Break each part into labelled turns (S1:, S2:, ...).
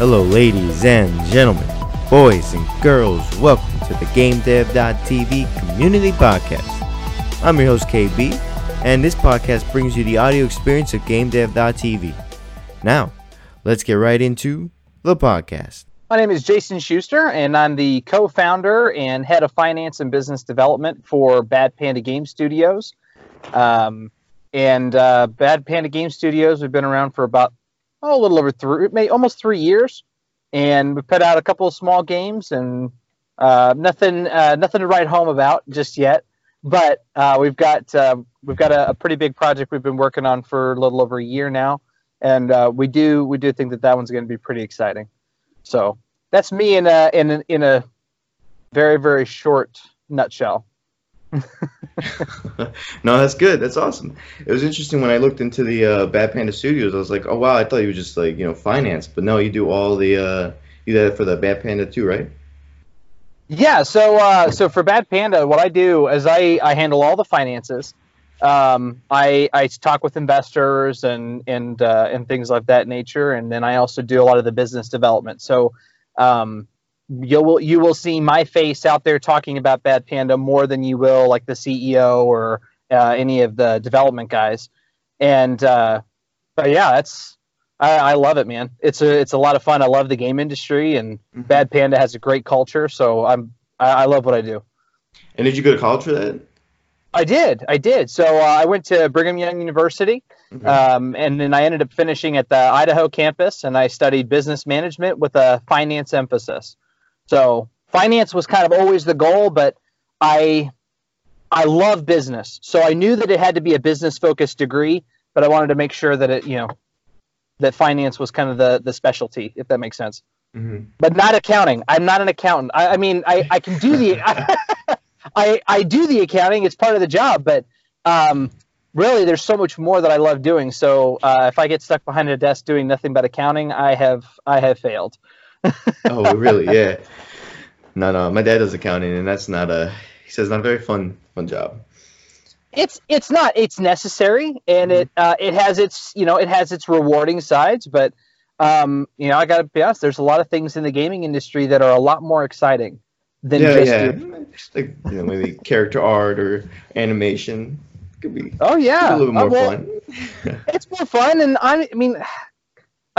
S1: Hello, ladies and gentlemen, boys and girls. Welcome to the GameDev.tv Community Podcast. I'm your host, KB, and this podcast brings you the audio experience of GameDev.tv. Now, let's get right into the podcast.
S2: My name is Jason Schuster, and I'm the co founder and head of finance and business development for Bad Panda Game Studios. Um, and uh, Bad Panda Game Studios, we've been around for about oh, a little over three, maybe almost three years, and we put out a couple of small games and uh, nothing, uh, nothing to write home about just yet. But uh, we've got uh, we've got a, a, pretty big project we've been working on for a little over a year now, and uh, we do we do think that that one's going to be pretty exciting. So that's me in a in a, in a very very short nutshell.
S1: no, that's good. That's awesome. It was interesting when I looked into the uh, Bad Panda Studios. I was like, oh wow, I thought you were just like you know finance, but no, you do all the uh, you did it for the Bad Panda too, right?
S2: Yeah. So uh, so for Bad Panda, what I do is I I handle all the finances. Um, I I talk with investors and and uh, and things like that nature, and then I also do a lot of the business development. So um, you will you will see my face out there talking about Bad Panda more than you will like the CEO or uh, any of the development guys. And uh, but yeah, that's I, I, love it, man. It's a it's a lot of fun. I love the game industry, and mm-hmm. Bad Panda has a great culture. So I'm I, I, love what I do.
S1: And did you go to college for that?
S2: I did. I did. So uh, I went to Brigham Young University, mm-hmm. um, and then I ended up finishing at the Idaho campus, and I studied business management with a finance emphasis. So finance was kind of always the goal, but I I love business. So I knew that it had to be a business focused degree, but I wanted to make sure that it, you know, that finance was kind of the the specialty, if that makes sense. Mm-hmm. But not accounting. I'm not an accountant. I, I mean, I, I can do the I, I do the accounting. It's part of the job, but um, really, there's so much more that I love doing. So uh, if I get stuck behind a desk doing nothing but accounting, I have I have failed
S1: oh, really? Yeah. No, no. My dad does accounting, and that's not a. He says not a very fun, fun job.
S2: It's it's not. It's necessary, and mm-hmm. it uh, it has its you know it has its rewarding sides, but um, you know I got to be honest. There's a lot of things in the gaming industry that are a lot more exciting than yeah, just
S1: yeah. Just like you know maybe character art or animation could be.
S2: Oh yeah,
S1: a little more uh, well, fun.
S2: it's more fun, and I, I mean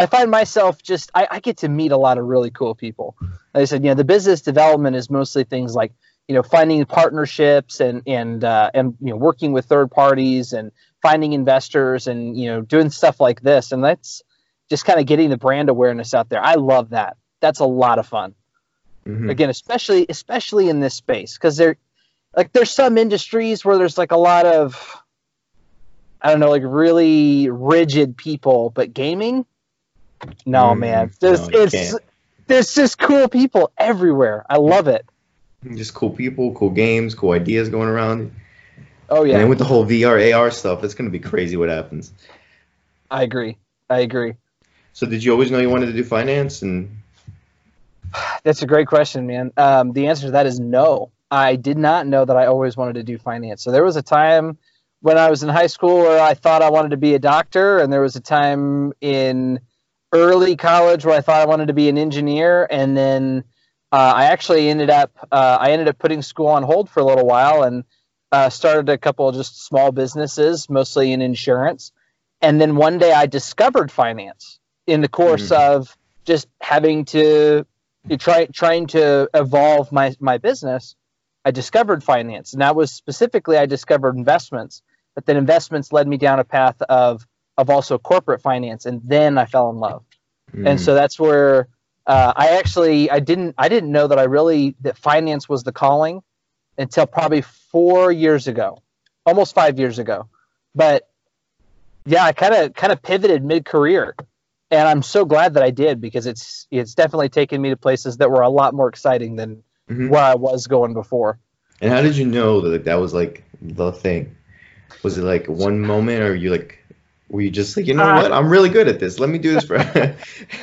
S2: I find myself just I, I, get to meet a lot of really cool people. Like I said, you know, the business development is mostly things like you know finding partnerships and and uh, and you know working with third parties and finding investors and you know doing stuff like this. And that's just kind of getting the brand awareness out there. I love that. That's a lot of fun. Mm-hmm. Again, especially especially in this space because there like there's some industries where there's like a lot of I don't know like really rigid people, but gaming no, mm, man. There's no, it's can't. there's just cool people everywhere. I love it.
S1: Just cool people, cool games, cool ideas going around.
S2: Oh yeah.
S1: And with the whole VR AR stuff, it's gonna be crazy what happens.
S2: I agree. I agree.
S1: So did you always know you wanted to do finance and
S2: that's a great question, man. Um, the answer to that is no. I did not know that I always wanted to do finance. So there was a time when I was in high school where I thought I wanted to be a doctor, and there was a time in early college where I thought I wanted to be an engineer, and then uh, I actually ended up uh, I ended up putting school on hold for a little while and uh, started a couple of just small businesses, mostly in insurance. And then one day I discovered finance in the course mm-hmm. of just having to try trying to evolve my my business. I discovered finance, and that was specifically I discovered investments. But then investments led me down a path of of also corporate finance, and then I fell in love. Mm. And so that's where uh, I actually I didn't I didn't know that I really that finance was the calling until probably four years ago, almost five years ago. But yeah, I kind of kind of pivoted mid career, and I'm so glad that I did because it's it's definitely taken me to places that were a lot more exciting than mm-hmm. where I was going before.
S1: And how did you know that that was like the thing? Was it like one moment, or you like were you just like, you know uh, what? I'm really good at this. Let me do this for.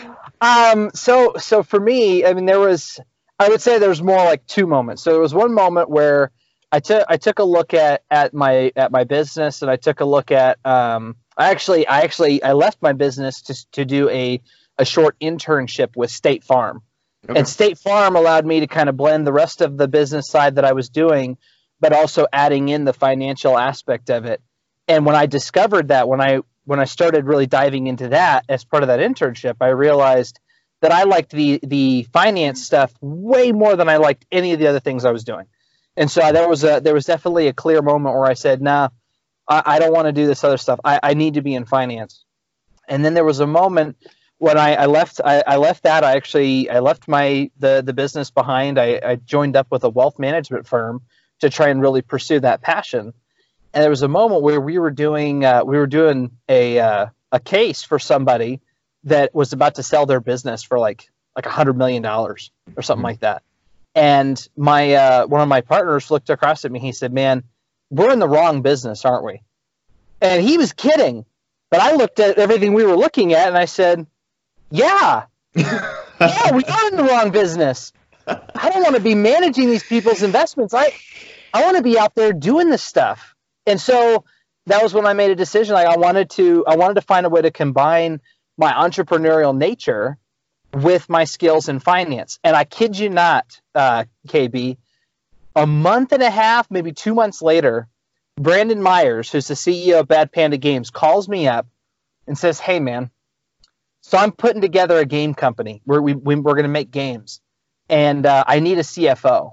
S2: um. So so for me, I mean, there was I would say there was more like two moments. So there was one moment where I took I took a look at at my at my business and I took a look at um I actually I actually I left my business to to do a a short internship with State Farm.
S1: Okay.
S2: And State Farm allowed me to kind of blend the rest of the business side that I was doing, but also adding in the financial aspect of it. And when I discovered that, when I when I started really diving into that as part of that internship, I realized that I liked the the finance stuff way more than I liked any of the other things I was doing. And so there was a there was definitely a clear moment where I said, "Nah, I, I don't want to do this other stuff. I, I need to be in finance." And then there was a moment when I, I left I, I, left that I actually I left my the the business behind. I, I joined up with a wealth management firm to try and really pursue that passion. And there was a moment where we were doing uh, we were doing a uh, a case for somebody that was about to sell their business for like like a hundred million dollars or something mm-hmm. like that. And my uh, one of my partners looked across at me. He said, "Man, we're in the wrong business, aren't we?" And he was kidding, but I looked at everything we were looking at, and I said, "Yeah, yeah, we are in the wrong business. I don't want to be managing these people's investments. I I want to be out there doing this stuff." And so that was when I made a decision. Like I wanted to I wanted to find a way to combine my entrepreneurial nature with my skills in finance. And I kid you not, uh, KB, a month and a half, maybe two months later, Brandon Myers, who's the CEO of Bad Panda Games, calls me up and says, Hey, man, so I'm putting together a game company where we, we, are going to make games, and uh, I need a CFO.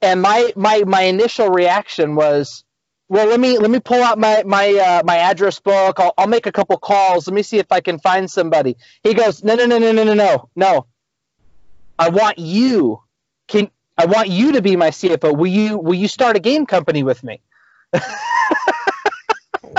S2: And my, my, my initial reaction was, well let me let me pull out my my uh, my address book. I'll, I'll make a couple calls. Let me see if i can find somebody. He goes no no no no no no no no. I want you. Can i want you to be my cfo will you will you start a game company with me?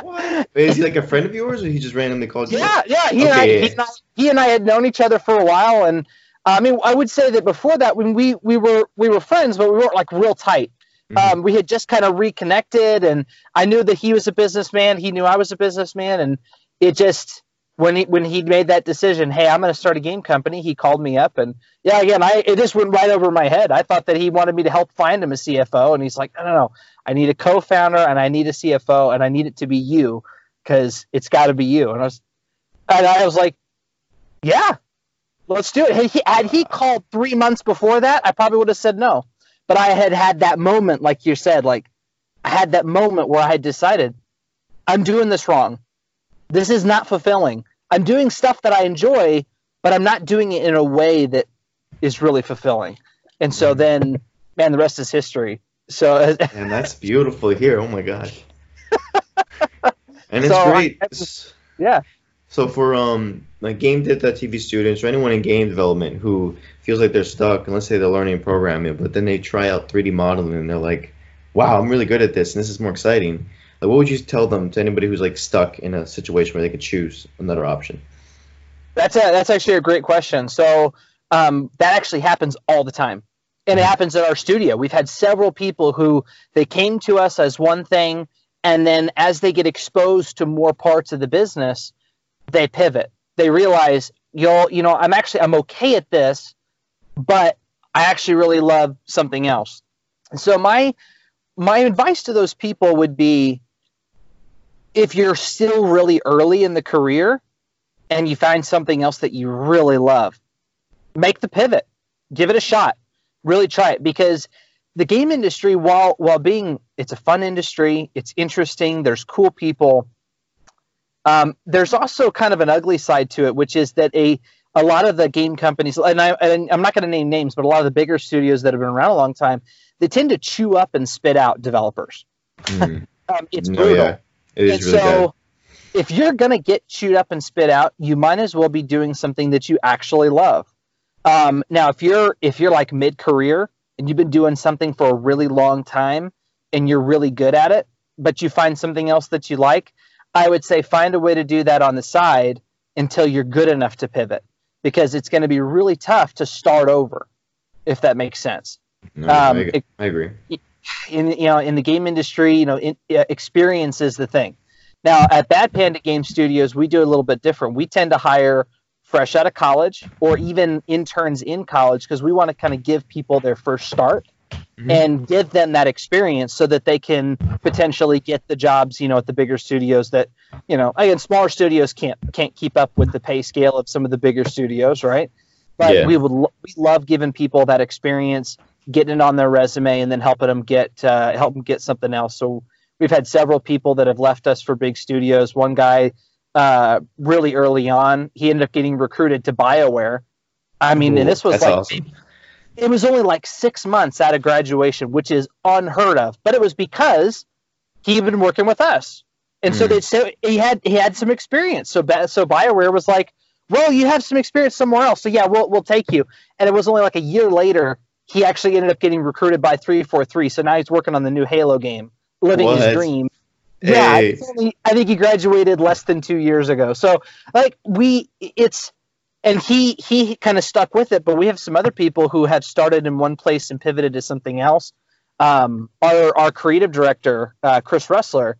S1: What? is he like a friend of yours or he just randomly called you?
S2: Yeah yeah he, okay. and I, he, and I, he and i had known each other for a while and I mean, I would say that before that, when we, we were we were friends, but we weren't like real tight. Mm-hmm. Um, we had just kind of reconnected, and I knew that he was a businessman. He knew I was a businessman, and it just when he when he made that decision, hey, I'm going to start a game company. He called me up, and yeah, again, I it just went right over my head. I thought that he wanted me to help find him a CFO, and he's like, no, no, no, I need a co-founder, and I need a CFO, and I need it to be you because it's got to be you. And I was, and I was like, yeah, let's do it. He, had he called three months before that, I probably would have said no. But I had had that moment, like you said, like I had that moment where I had decided I'm doing this wrong. This is not fulfilling. I'm doing stuff that I enjoy, but I'm not doing it in a way that is really fulfilling. And so mm-hmm. then, man, the rest is history. So,
S1: and that's beautiful here. Oh my gosh. and it's so great. I,
S2: yeah.
S1: So for um like game TV students or anyone in game development who feels like they're stuck, and let's say they're learning programming, but then they try out 3D modeling and they're like, "Wow, I'm really good at this, and this is more exciting." Like, what would you tell them to anybody who's like stuck in a situation where they could choose another option?
S2: That's a, that's actually a great question. So um, that actually happens all the time, and it mm-hmm. happens at our studio. We've had several people who they came to us as one thing, and then as they get exposed to more parts of the business, they pivot. They realize, you you know, I'm actually I'm okay at this, but I actually really love something else. so my my advice to those people would be if you're still really early in the career and you find something else that you really love, make the pivot. Give it a shot. Really try it because the game industry while while being it's a fun industry, it's interesting, there's cool people. Um, there's also kind of an ugly side to it, which is that a a lot of the game companies, and, I, and I'm not going to name names, but a lot of the bigger studios that have been around a long time, they tend to chew up and spit out developers. Mm. um, it's brutal. Oh, yeah.
S1: It is and really so,
S2: bad. if you're going to get chewed up and spit out, you might as well be doing something that you actually love. Um, now, if you're if you're like mid career and you've been doing something for a really long time and you're really good at it, but you find something else that you like, I would say find a way to do that on the side until you're good enough to pivot because it's going to be really tough to start over, if that makes sense.
S1: No, um, I, I, agree.
S2: In you know in the game industry, you know, in, uh, experience is the thing. Now at Bad Panda Game Studios, we do a little bit different. We tend to hire fresh out of college or even interns in college because we want to kind of give people their first start. Mm-hmm. and give them that experience so that they can potentially get the jobs, you know, at the bigger studios that, you know, again, smaller studios can't can't keep up with the pay scale of some of the bigger studios, right? But yeah. we would we love giving people that experience, getting it on their resume, and then helping them get uh, help them get something else. So we've had several people that have left us for big studios. One guy uh, really early on, he ended up getting recruited to BioWare. I mean, Ooh, and this was like awesome it was only like six months out of graduation, which is unheard of. But it was because he had been working with us, and mm. so they so he had he had some experience. So so Bioware was like, "Well, you have some experience somewhere else, so yeah, we'll we'll take you." And it was only like a year later he actually ended up getting recruited by three four three. So now he's working on the new Halo game, living what? his dream. Hey. Yeah, I think he graduated less than two years ago. So like we, it's and he he kind of stuck with it. But we have some other people who have started in one place and pivoted to something else. Um, our our creative director uh, Chris Ressler,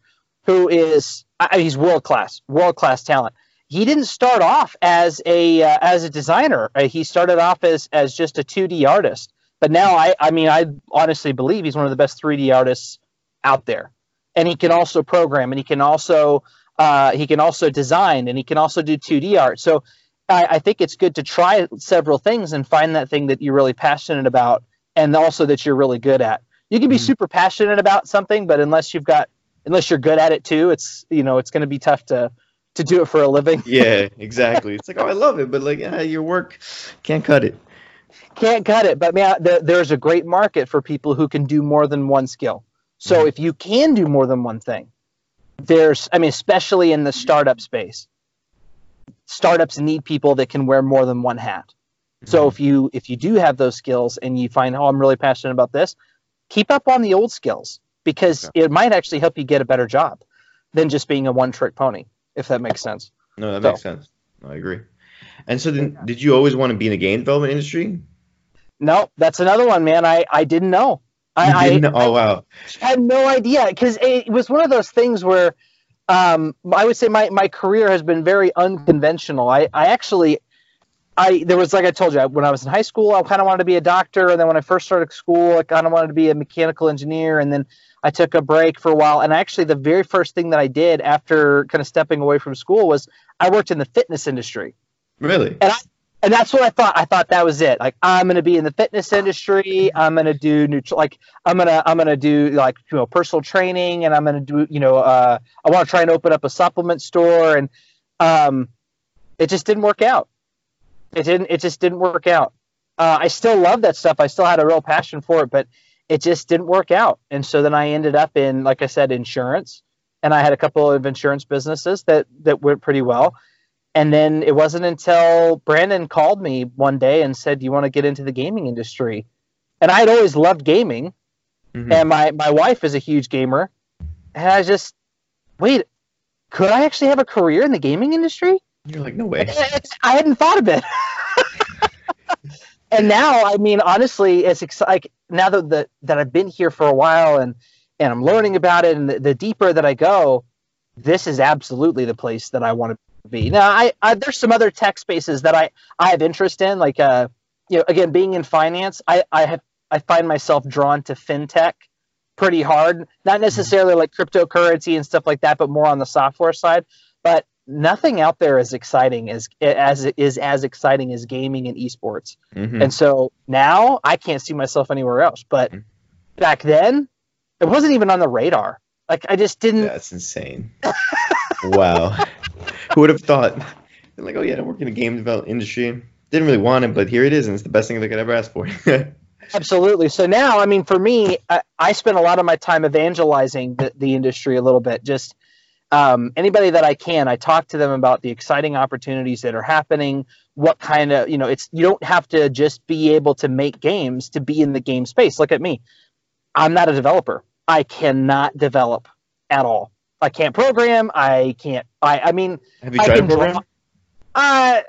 S2: who is I he's world class, world class talent. He didn't start off as a uh, as a designer. Uh, he started off as as just a 2D artist. But now I I mean I honestly believe he's one of the best 3D artists out there. And he can also program, and he can also uh, he can also design, and he can also do 2D art. So I, I think it's good to try several things and find that thing that you're really passionate about and also that you're really good at. You can be mm-hmm. super passionate about something, but unless you've got unless you're good at it too, it's you know it's going to be tough to to do it for a living.
S1: yeah, exactly. It's like oh, I love it, but like yeah, your work can't cut it.
S2: Can't cut it, but man, there, there's a great market for people who can do more than one skill. So mm-hmm. if you can do more than one thing, there's I mean, especially in the startup space, startups need people that can wear more than one hat. Mm-hmm. So if you if you do have those skills and you find oh I'm really passionate about this, keep up on the old skills because it might actually help you get a better job than just being a one trick pony if that makes sense.
S1: No, that so. makes sense. No, I agree. And so then did you always want to be in the game development industry?
S2: No, that's another one, man. I I didn't know.
S1: I, didn't I, oh wow.
S2: I had no idea because it was one of those things where um, I would say my, my career has been very unconventional. I, I actually, I there was like I told you when I was in high school, I kind of wanted to be a doctor, and then when I first started school, I kind of wanted to be a mechanical engineer, and then I took a break for a while. And actually, the very first thing that I did after kind of stepping away from school was I worked in the fitness industry.
S1: Really?
S2: And I and that's what I thought. I thought that was it. Like I'm going to be in the fitness industry. I'm going to do neutral. Like I'm to I'm to do like you know personal training, and I'm going to do you know uh, I want to try and open up a supplement store, and um, it just didn't work out. It didn't. It just didn't work out. Uh, I still love that stuff. I still had a real passion for it, but it just didn't work out. And so then I ended up in, like I said, insurance, and I had a couple of insurance businesses that that went pretty well and then it wasn't until Brandon called me one day and said, "Do you want to get into the gaming industry?" And I had always loved gaming, mm-hmm. and my my wife is a huge gamer, and I just wait, could I actually have a career in the gaming industry?
S1: You're like, no way.
S2: I hadn't thought of it. and now, I mean, honestly, it's ex- like now that the, that I've been here for a while and and I'm learning about it, and the, the deeper that I go, this is absolutely the place that I want to be. Now, I, I, there's some other tech spaces that I I have interest in, like uh, you know, again, being in finance, I I have I find myself drawn to fintech pretty hard. Not necessarily like cryptocurrency and stuff like that, but more on the software side. But nothing out there is exciting as as is as exciting as gaming and esports. Mm-hmm. And so now I can't see myself anywhere else. But mm-hmm. back then, it wasn't even on the radar. Like I just didn't.
S1: That's insane. wow. Who would have thought? They're like, oh yeah, I work in the game development industry. Didn't really want it, but here it is, and it's the best thing they could ever ask for.
S2: Absolutely. So now, I mean, for me, I, I spend a lot of my time evangelizing the, the industry a little bit. Just um, anybody that I can, I talk to them about the exciting opportunities that are happening. What kind of, you know, it's you don't have to just be able to make games to be in the game space. Look at me. I'm not a developer. I cannot develop at all. I can't program. I can't. I. I mean,
S1: have you tried to program?
S2: Uh,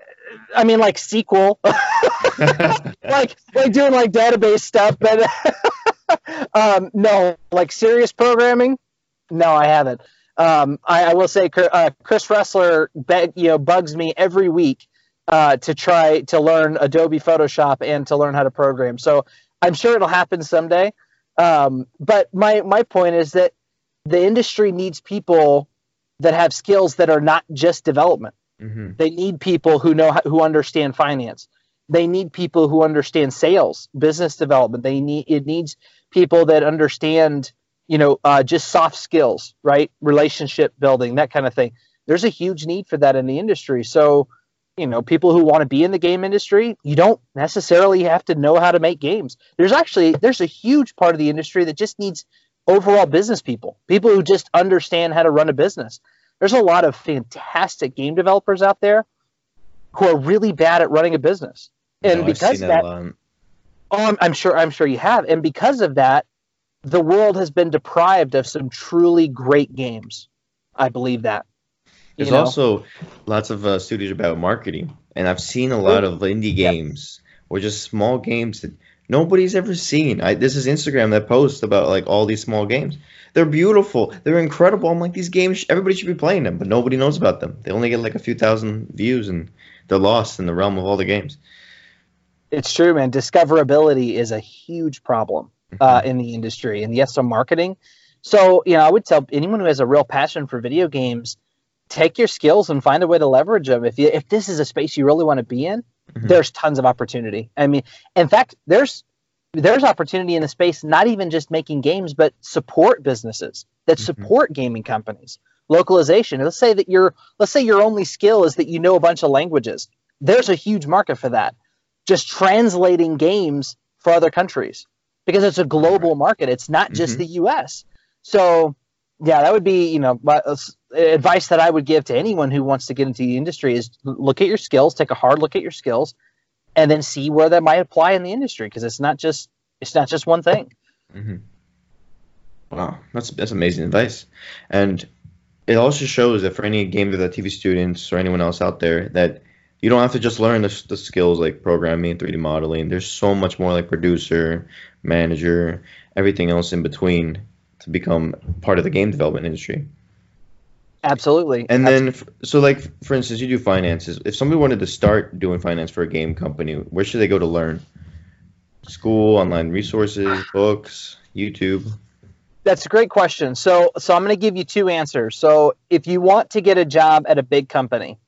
S2: I mean, like SQL, like like doing like database stuff, but um, no, like serious programming. No, I haven't. Um, I, I, will say, uh, Chris Ressler, you know, bugs me every week uh, to try to learn Adobe Photoshop and to learn how to program. So I'm sure it'll happen someday. Um, but my my point is that the industry needs people that have skills that are not just development.
S1: Mm-hmm.
S2: They need people who know who understand finance. They need people who understand sales, business development. They need it needs people that understand, you know, uh, just soft skills, right? Relationship building, that kind of thing. There's a huge need for that in the industry. So, you know, people who want to be in the game industry, you don't necessarily have to know how to make games. There's actually there's a huge part of the industry that just needs overall business people, people who just understand how to run a business. There's a lot of fantastic game developers out there who are really bad at running a business, and
S1: No,
S2: because that,
S1: a
S2: oh, I'm, I'm sure I'm sure you have, and because of that, the world has been deprived of some truly great games. I believe that.
S1: There's
S2: know?
S1: also lots of uh, studios about marketing, and I've seen a lot of indie games or just small games that nobody's ever seen. I, this is Instagram that posts about like all these small games. They're beautiful. They're incredible. I'm like these games. Everybody should be playing them, but nobody knows about them. They only get like a few thousand views, and they're lost in the realm of all the games.
S2: It's true, man. Discoverability is a huge problem uh, in the industry, and yes, some marketing. So, you know, I would tell anyone who has a real passion for video games, take your skills and find a way to leverage them. If you, if this is a space you really want to be in,
S1: Mhm.
S2: there's tons of opportunity. I mean, in fact, there's there's opportunity in the space not even just making games, but support businesses that
S1: Mhm.
S2: support gaming companies. Localization. Let's say that your let's say your only skill is that you know a bunch of languages. There's a huge market for that. Just translating games for other countries because it's a global market. It's not just
S1: Mhm.
S2: the U.S. So, yeah, that would be you know advice that I would give to anyone who wants to get into the industry is look at your skills, take a hard look at your skills, and then see where that might apply in the industry because it's not just it's not just one thing.
S1: hmm Wow, that's that's amazing advice, and it also shows that for any GameDev.tv students or anyone else out there that you don't have to just learn the, the skills like programming, 3D modeling. There's so much more like producer, manager, everything else in between to become part of the game development industry.
S2: Absolutely.
S1: And then, f- so like for instance, you do finances. If somebody wanted to start doing finance for a game company, where should they go to learn? School, online resources, books, YouTube.
S2: That's a great question. So, so I'm going to give you two answers. So, if you want to get a job at a big company,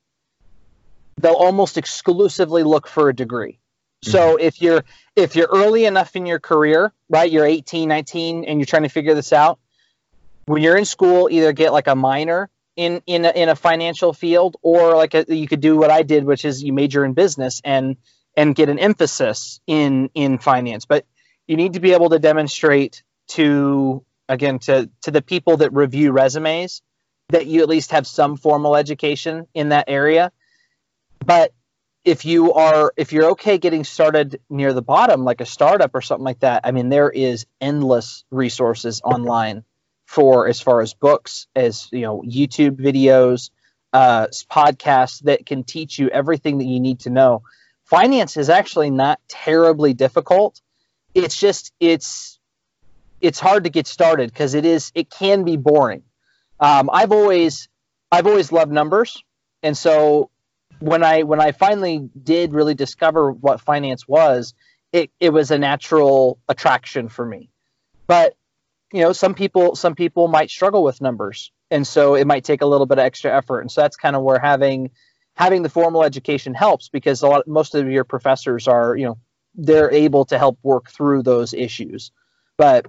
S2: they'll almost exclusively look for a degree. Mm-hmm. So, if you're if you're early enough in your career, right? You're 18, 19 and you're trying to figure this out. When you're in school, either get like a minor in in a, in a financial field or like a, you could do what I did, which is you major in business and and get an emphasis in in finance. But you need to be able to demonstrate to again to to the people that review resumes that you at least have some formal education in that area but if you are if you're okay getting started near the bottom like a startup or something like that i mean there is endless resources online for as far as books as you know youtube videos uh, podcasts that can teach you everything that you need to know finance is actually not terribly difficult it's just it's it's hard to get started because it is it can be boring. Um, I've always I've always loved numbers, and so when I when I finally did really discover what finance was, it, it was a natural attraction for me. But you know, some people some people might struggle with numbers, and so it might take a little bit of extra effort. And so that's kind of where having having the formal education helps because a lot most of your professors are you know they're able to help work through those issues. But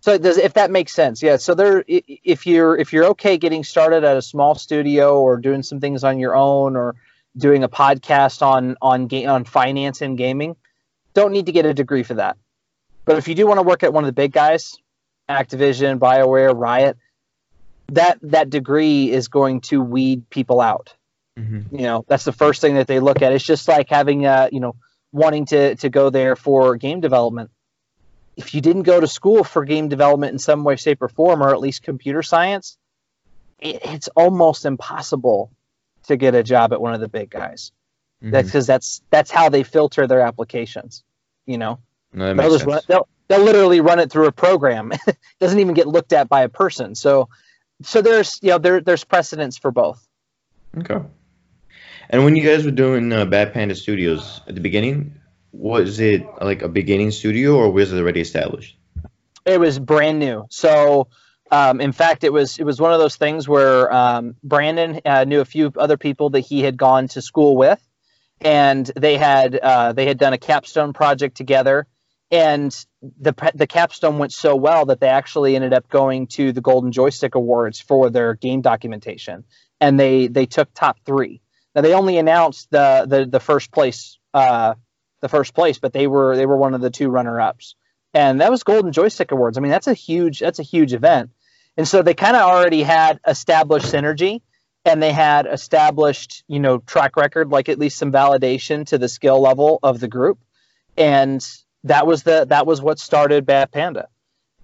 S2: so does if that makes sense, yeah. So there, if you're if you're okay getting started at a small studio or doing some things on your own or doing a podcast on on ga- on finance and gaming, don't need to get a degree for that. But if you do want to work at one of the big guys, Activision, BioWare, Riot, that that degree is going to weed people out.
S1: Mm-hmm.
S2: You know, that's the first thing that they look at. It's just like having uh, you know, wanting to to go there for game development if you didn't go to school for game development in some way, shape, or form, or at least computer science, it, it's almost impossible to get a job at one of the big guys.
S1: Mm-hmm.
S2: That's because that's that's how they filter their applications. You know,
S1: No, that
S2: they'll
S1: makes
S2: just run,
S1: sense.
S2: they'll they'll literally run it through a program. it doesn't even get looked at by a person. So so there's you know there there's precedence for both.
S1: Okay. And when you guys were doing uh, Bad Panda Studios at the beginning, was it like a beginning studio or was it already established?
S2: It was brand new. So, um, in fact, it was it was one of those things where um, Brandon uh, knew a few other people that he had gone to school with, and they had uh, they had done a capstone project together. And the the capstone went so well that they actually ended up going to the Golden Joystick Awards for their game documentation, and they they took top three. Now they only announced the the, the first place uh, the first place, but they were they were one of the two runner ups, and that was Golden Joystick Awards. I mean, that's a huge that's a huge event, and so they kind of already had established synergy, and they had established you know track record, like at least some validation to the skill level of the group, and that was the that was what started Bad Panda,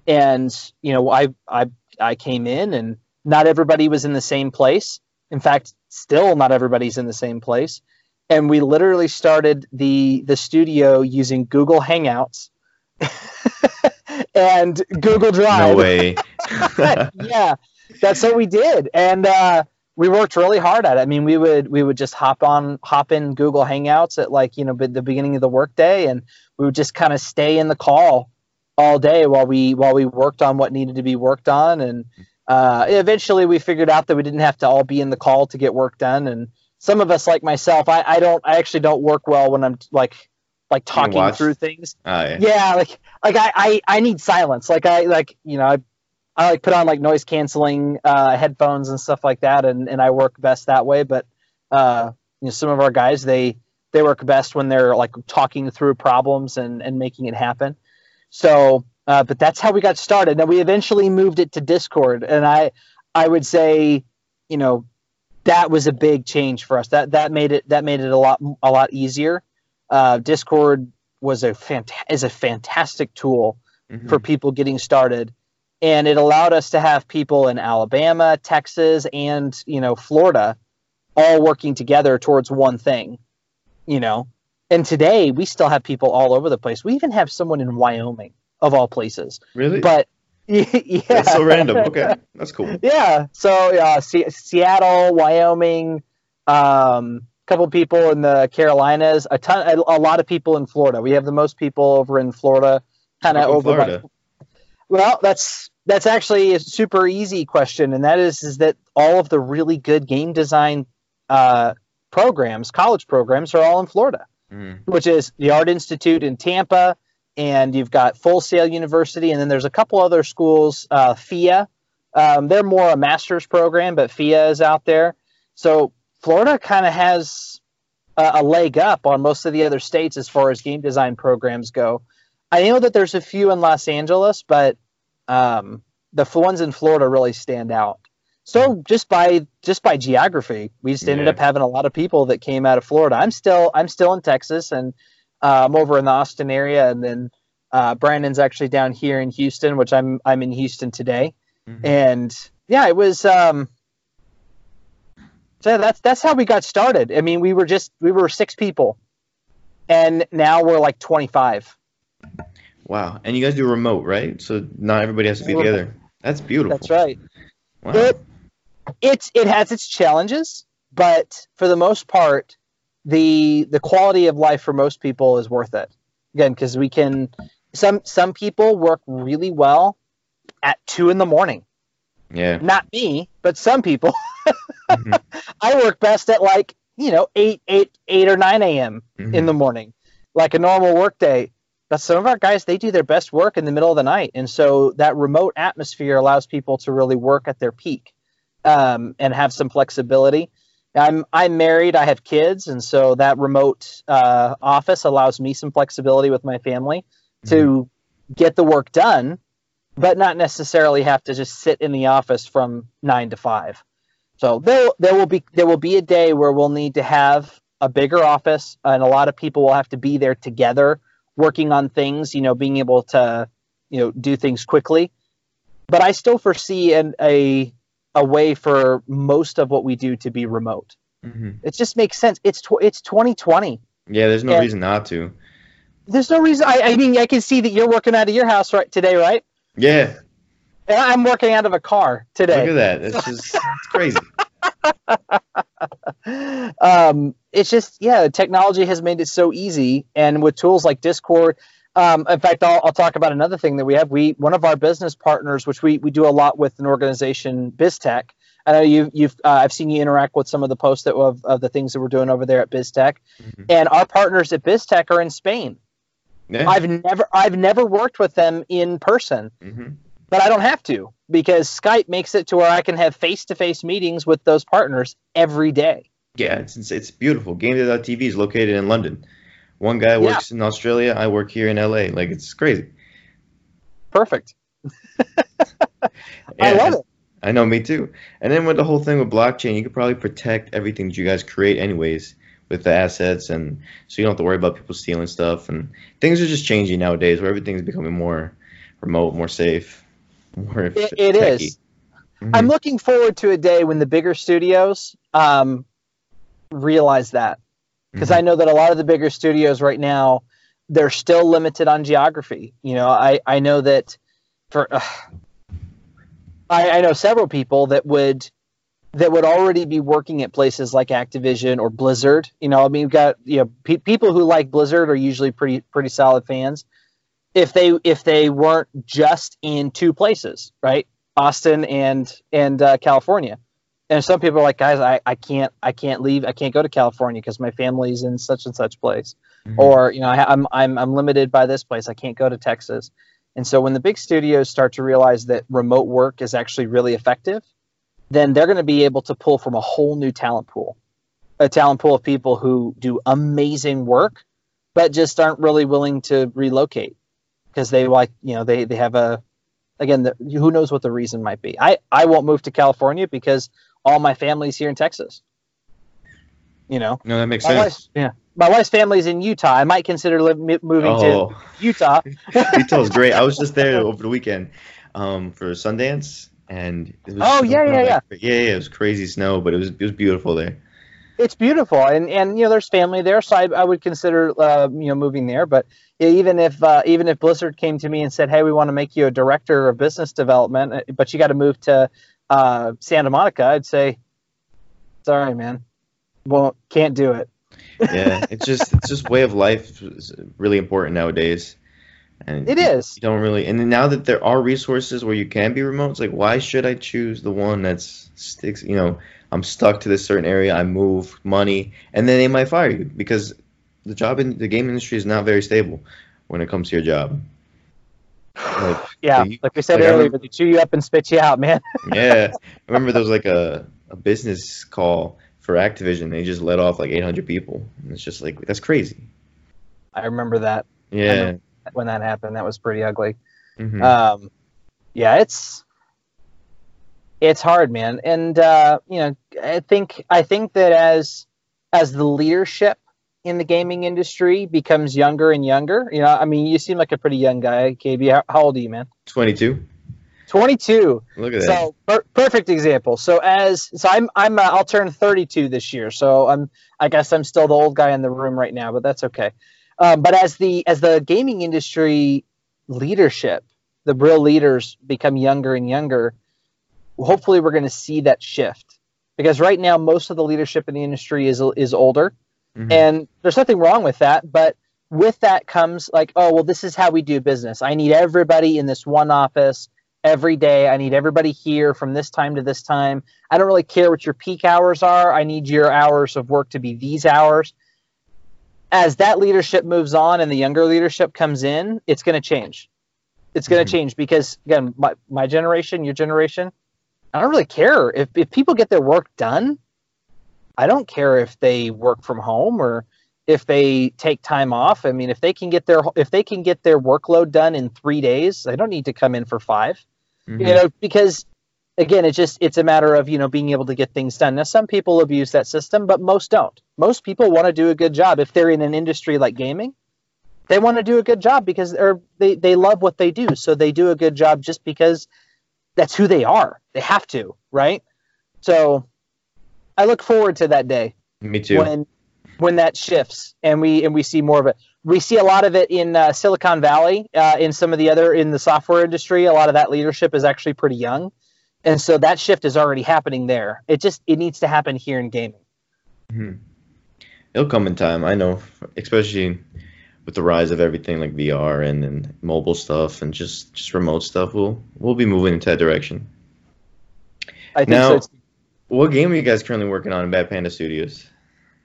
S2: and you know I I I came in and not everybody was in the same place. In fact, still not everybody's in the same place and we literally started the the studio using Google Hangouts and Google Drive.
S1: No way.
S2: yeah, that's what we did, and uh, we worked really hard at it. I mean, we would we would just hop on hop in Google Hangouts at like you know the beginning of the workday, and we would just kind of stay in the call all day while we while we worked on what needed to be worked on, and uh, eventually we figured out that we didn't have to all be in the call to get work done, and some of us like myself, I, I don't I actually don't work well when I'm like like talking through things.
S1: Oh, yeah.
S2: yeah. like like I, I I need silence. Like I like you know I I like put on like noise canceling uh, headphones and stuff like that, and and I work best that way. But uh, you know some of our guys they they work best when they're like talking through problems and and making it happen. So, uh, but that's how we got started. Now we eventually moved it to Discord, and I I would say you know that was a big change for us. That that made it that made it a lot a lot easier. Uh, Discord was a fant- is a fantastic tool mm-hmm. for people getting started, and it allowed us to have people in Alabama, Texas, and you know Florida all working together towards one thing. You know, and today we still have people all over the place. We even have someone in Wyoming of all places.
S1: Really?
S2: But yeah.
S1: That's so random. Okay, that's cool.
S2: Yeah. So uh, C- Seattle, Wyoming, um, a couple people in the Carolinas, a ton, a, a, lot of people in Florida. We have the most people over in Florida, kind of over. Florida? By, well, that's that's actually a super easy question, and that is is that all of the really good game design uh, programs, college programs, are all in Florida, mm. which is the Art Institute in Tampa and you've got Full Sail University, and then there's a couple other schools, uh, FIEA. Um, they're more a master's program, but FIEA is out there. So Florida kind of has a, a, leg up on most of the other states as far as game design programs go. I know that there's a few in Los Angeles, but um, the ones in Florida really stand out. So just by just by geography, we just ended yeah. up having a lot of people that came out of Florida. I'm still I'm still in Texas, and uh, I'm over in the Austin area, and then uh, Brandon's actually down here in Houston, which I'm I'm in Houston today, mm-hmm. and yeah, it was. Um, so that's that's how we got started. I mean, we were just we were six people, and now we're like 25.
S1: Wow! And you guys do remote, right? So not everybody has to be remote. together. That's beautiful.
S2: That's right. Wow. It, it's it has its challenges, but for the most part, the the quality of life for most people is worth it. Again, because we can some some people work really well at two in the morning.
S1: Yeah.
S2: Not me, but some people. mm-hmm. I work best at like you know eight eight eight or nine a.m. Mm-hmm. in the morning, like a normal work day. But some of our guys they do their best work in the middle of the night, and so that remote atmosphere allows people to really work at their peak um, and have some flexibility. I'm I'm married. I have kids, and so that remote uh, office allows me some flexibility with my family mm-hmm. to get the work done, but not necessarily have to just sit in the office from nine to five. So there there will be there will be a day where we'll need to have a bigger office, and a lot of people will have to be there together, working on things. You know, being able to you know do things quickly. But I still foresee an, a a way for most of what we do to be remote. Mm-hmm. It just makes sense. It's tw- it's 2020.
S1: Yeah, there's no and reason not to.
S2: There's no reason. I, I mean, I can see that you're working out of your house right today, right?
S1: Yeah.
S2: And I'm working out of a car today.
S1: Look at that. It's just it's crazy.
S2: um, it's just yeah, technology has made it so easy, and with tools like Discord, Um, in fact, I'll, I'll talk about another thing that we have. We one of our business partners, which we, we do a lot with an organization, BizTech. I know you, you've uh, I've seen you interact with some of the posts that of, of the things that we're doing over there at BizTech, mm-hmm. and our partners at BizTech are in Spain. Yeah. I've never I've never worked with them in person, mm-hmm. but I don't have to because Skype makes it to where I can have face to face meetings with those partners every day.
S1: Yeah, it's it's beautiful. GameDev.tv is located in London. One guy works yeah. in Australia. I work here in LA. Like it's crazy.
S2: Perfect. I love it.
S1: I know, me too. And then with the whole thing with blockchain, you could probably protect everything that you guys create anyways with the assets, and so you don't have to worry about people stealing stuff. And things are just changing nowadays, where everything's becoming more remote, more safe.
S2: It, it is. Mm-hmm. I'm looking forward to a day when the bigger studios um, realize that because mm-hmm. I know that a lot of the bigger studios right now they're still limited on geography. You know, I I know that for uh, I, I know several people that would that would already be working at places like Activision or Blizzard. You know, I mean, you've got you know pe- people who like Blizzard are usually pretty pretty solid fans. If they if they weren't just in two places, right, Austin and and uh, California, and some people are like, guys, I, I can't I can't leave. I can't go to California because my family's in such and such place, mm-hmm. or you know, I, I'm I'm I'm limited by this place. I can't go to Texas. And so when the big studios start to realize that remote work is actually really effective, then they're going to be able to pull from a whole new talent pool, a talent pool of people who do amazing work, but just aren't really willing to relocate because they like you know they they have a again the, who knows what the reason might be. I I won't move to California because all my family's here in Texas. You know,
S1: no, that makes my sense.
S2: yeah, my wife's family's in Utah. I might consider moving oh. to Utah.
S1: Utah's great. I was just there over the weekend um, for Sundance, and
S2: it was oh yeah, yeah,
S1: like,
S2: yeah,
S1: yeah, yeah. It was crazy snow, but it was it was beautiful there.
S2: It's beautiful, and and you know, there's family there, so I, I would consider uh, you know moving there. But even if uh, even if Blizzard came to me and said, "Hey, we want to make you a director of business development, uh, but you got to move to uh, Santa Monica, I'd say, sorry, man, well, can't do it.
S1: yeah, it's just it's just way of life is really important nowadays.
S2: And it is.
S1: You don't really, and now that there are resources where you can be remote, it's like, why should I choose the one that's sticks? You know, I'm stuck to this certain area. I move money, and then they might fire you because the job in the game industry is not very stable when it comes to your job.
S2: Like, yeah, you, like we said like earlier, they chew you up and spit you out, man.
S1: yeah, I remember there was like a, a business call for Activision. They just let off like 800 people. And it's just like that's crazy.
S2: I remember that.
S1: Yeah, remember
S2: when that happened, that was pretty ugly. Mm-hmm. Um, yeah, it's it's hard, man, and uh, you know, I think I think that as as the leadership in the gaming industry becomes younger and younger. You know, I mean, you seem like a pretty young guy, KB. How, how old are you, man?
S1: 22.
S2: 22.
S1: Look at
S2: that. So, per- perfect example. So as so I'm I'm uh, I'll turn 32 this year. So I'm I guess I'm still the old guy in the room right now, but that's okay. Um, but as the as the gaming industry leadership, the real leaders become younger and younger, hopefully we're going to see that shift. Because right now most of the leadership in the industry is is older Mm-hmm. And there's nothing wrong with that, but with that comes like, oh, well, this is how we do business. I need everybody in this one office every day. I need everybody here from this time to this time. I don't really care what your peak hours are. I need your hours of work to be these hours. As that leadership moves on and the younger leadership comes in, it's going to change. It's going to mm-hmm. change because, again, my, my generation, your generation, I don't really care. If, if people get their work done, I don't care if they work from home or if they take time off. I mean, if they can get their if they can get their workload done in three days, they don't need to come in for 5 mm-hmm. You know, because again, it's just it's a matter of you know being able to get things done. Now, some people abuse that system, but most don't. Most people want to do a good job if they're in an industry like gaming. They want to do a good job because they're, they they love what they do, so they do a good job just because that's who they are. They have to, right? So I look forward to that day.
S1: Me too.
S2: When when that shifts and we and we see more of it. We see a lot of it in uh, Silicon Valley, uh, in some of the other in the software industry. A lot of that leadership is actually pretty young, and so that shift is already happening there. It just it needs to happen here in gaming.
S1: Mm-hmm. It'll come in time. I know, especially with the rise of everything like VR and, and mobile stuff and just just remote stuff, we'll we'll be moving into that direction.
S2: I think
S1: Now-
S2: so.
S1: What game are you guys currently working on in Bad Panda Studios?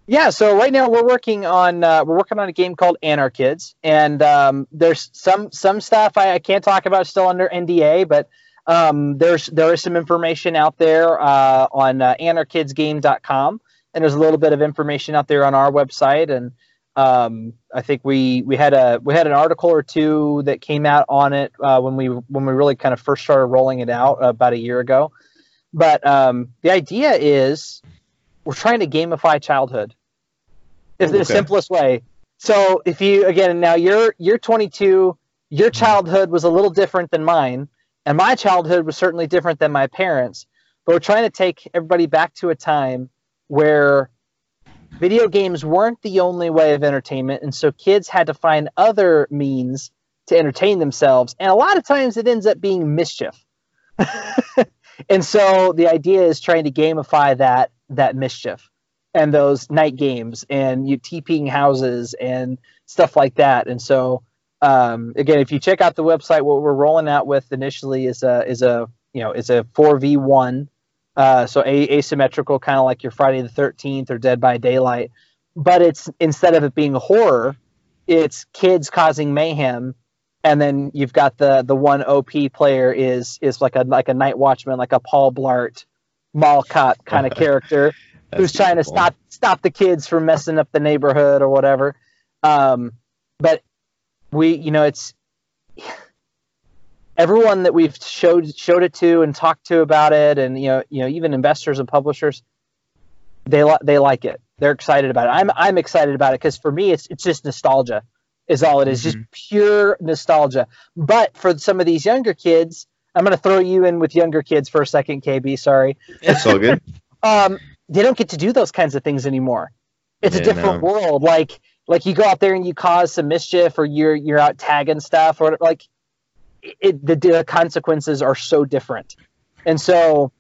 S2: Yeah, so right now we're working on uh, we're working on a game called Anarchids, and um, there's some some stuff I, I can't talk about still under NDA, but um, there's there is some information out there uh, on uh, anarchidsgame.com, and there's a little bit of information out there on our website, and um, I think we we had a we had an article or two that came out on it uh, when we when we really kind of first started rolling it out about a year ago. But um, the idea is we're trying to gamify childhood in the
S1: Okay.
S2: simplest way. So if you again now you're you're 22, your childhood was a little different than mine, and my childhood was certainly different than my parents. But we're trying to take everybody back to a time where video games weren't the only way of entertainment, and so kids had to find other means to entertain themselves, and a lot of times it ends up being mischief. and so the idea is trying to gamify that that mischief and those night games and you TPing houses and stuff like that. And so um, again, if you check out the website, what we're rolling out with initially is a is a you know is a four v one, uh, so a- asymmetrical, kind of like your Friday the Thirteenth or Dead by Daylight, but it's instead of it being horror, it's kids causing mayhem. And then you've got the the one OP player is is like a like a night watchman, like a Paul Blart, mall cop kind of character who's trying to stop stop the kids from messing up the neighborhood or whatever. Um, but we, you know, it's everyone that we've showed showed it to and talked to about it, and you know, you know, even investors and publishers, they li- they like it. They're excited about it. I'm I'm excited about it because for me, it's it's just nostalgia, is all it is, just pure nostalgia. But for some of these younger kids, I'm going to throw you in with younger kids for a second, KB. Sorry
S1: It's all good.
S2: um, they don't get to do those kinds of things anymore. It's a different
S1: no.
S2: world. Like like you go out there and you cause some mischief, or you're you're out tagging stuff, or like it, the, the consequences are so different. And so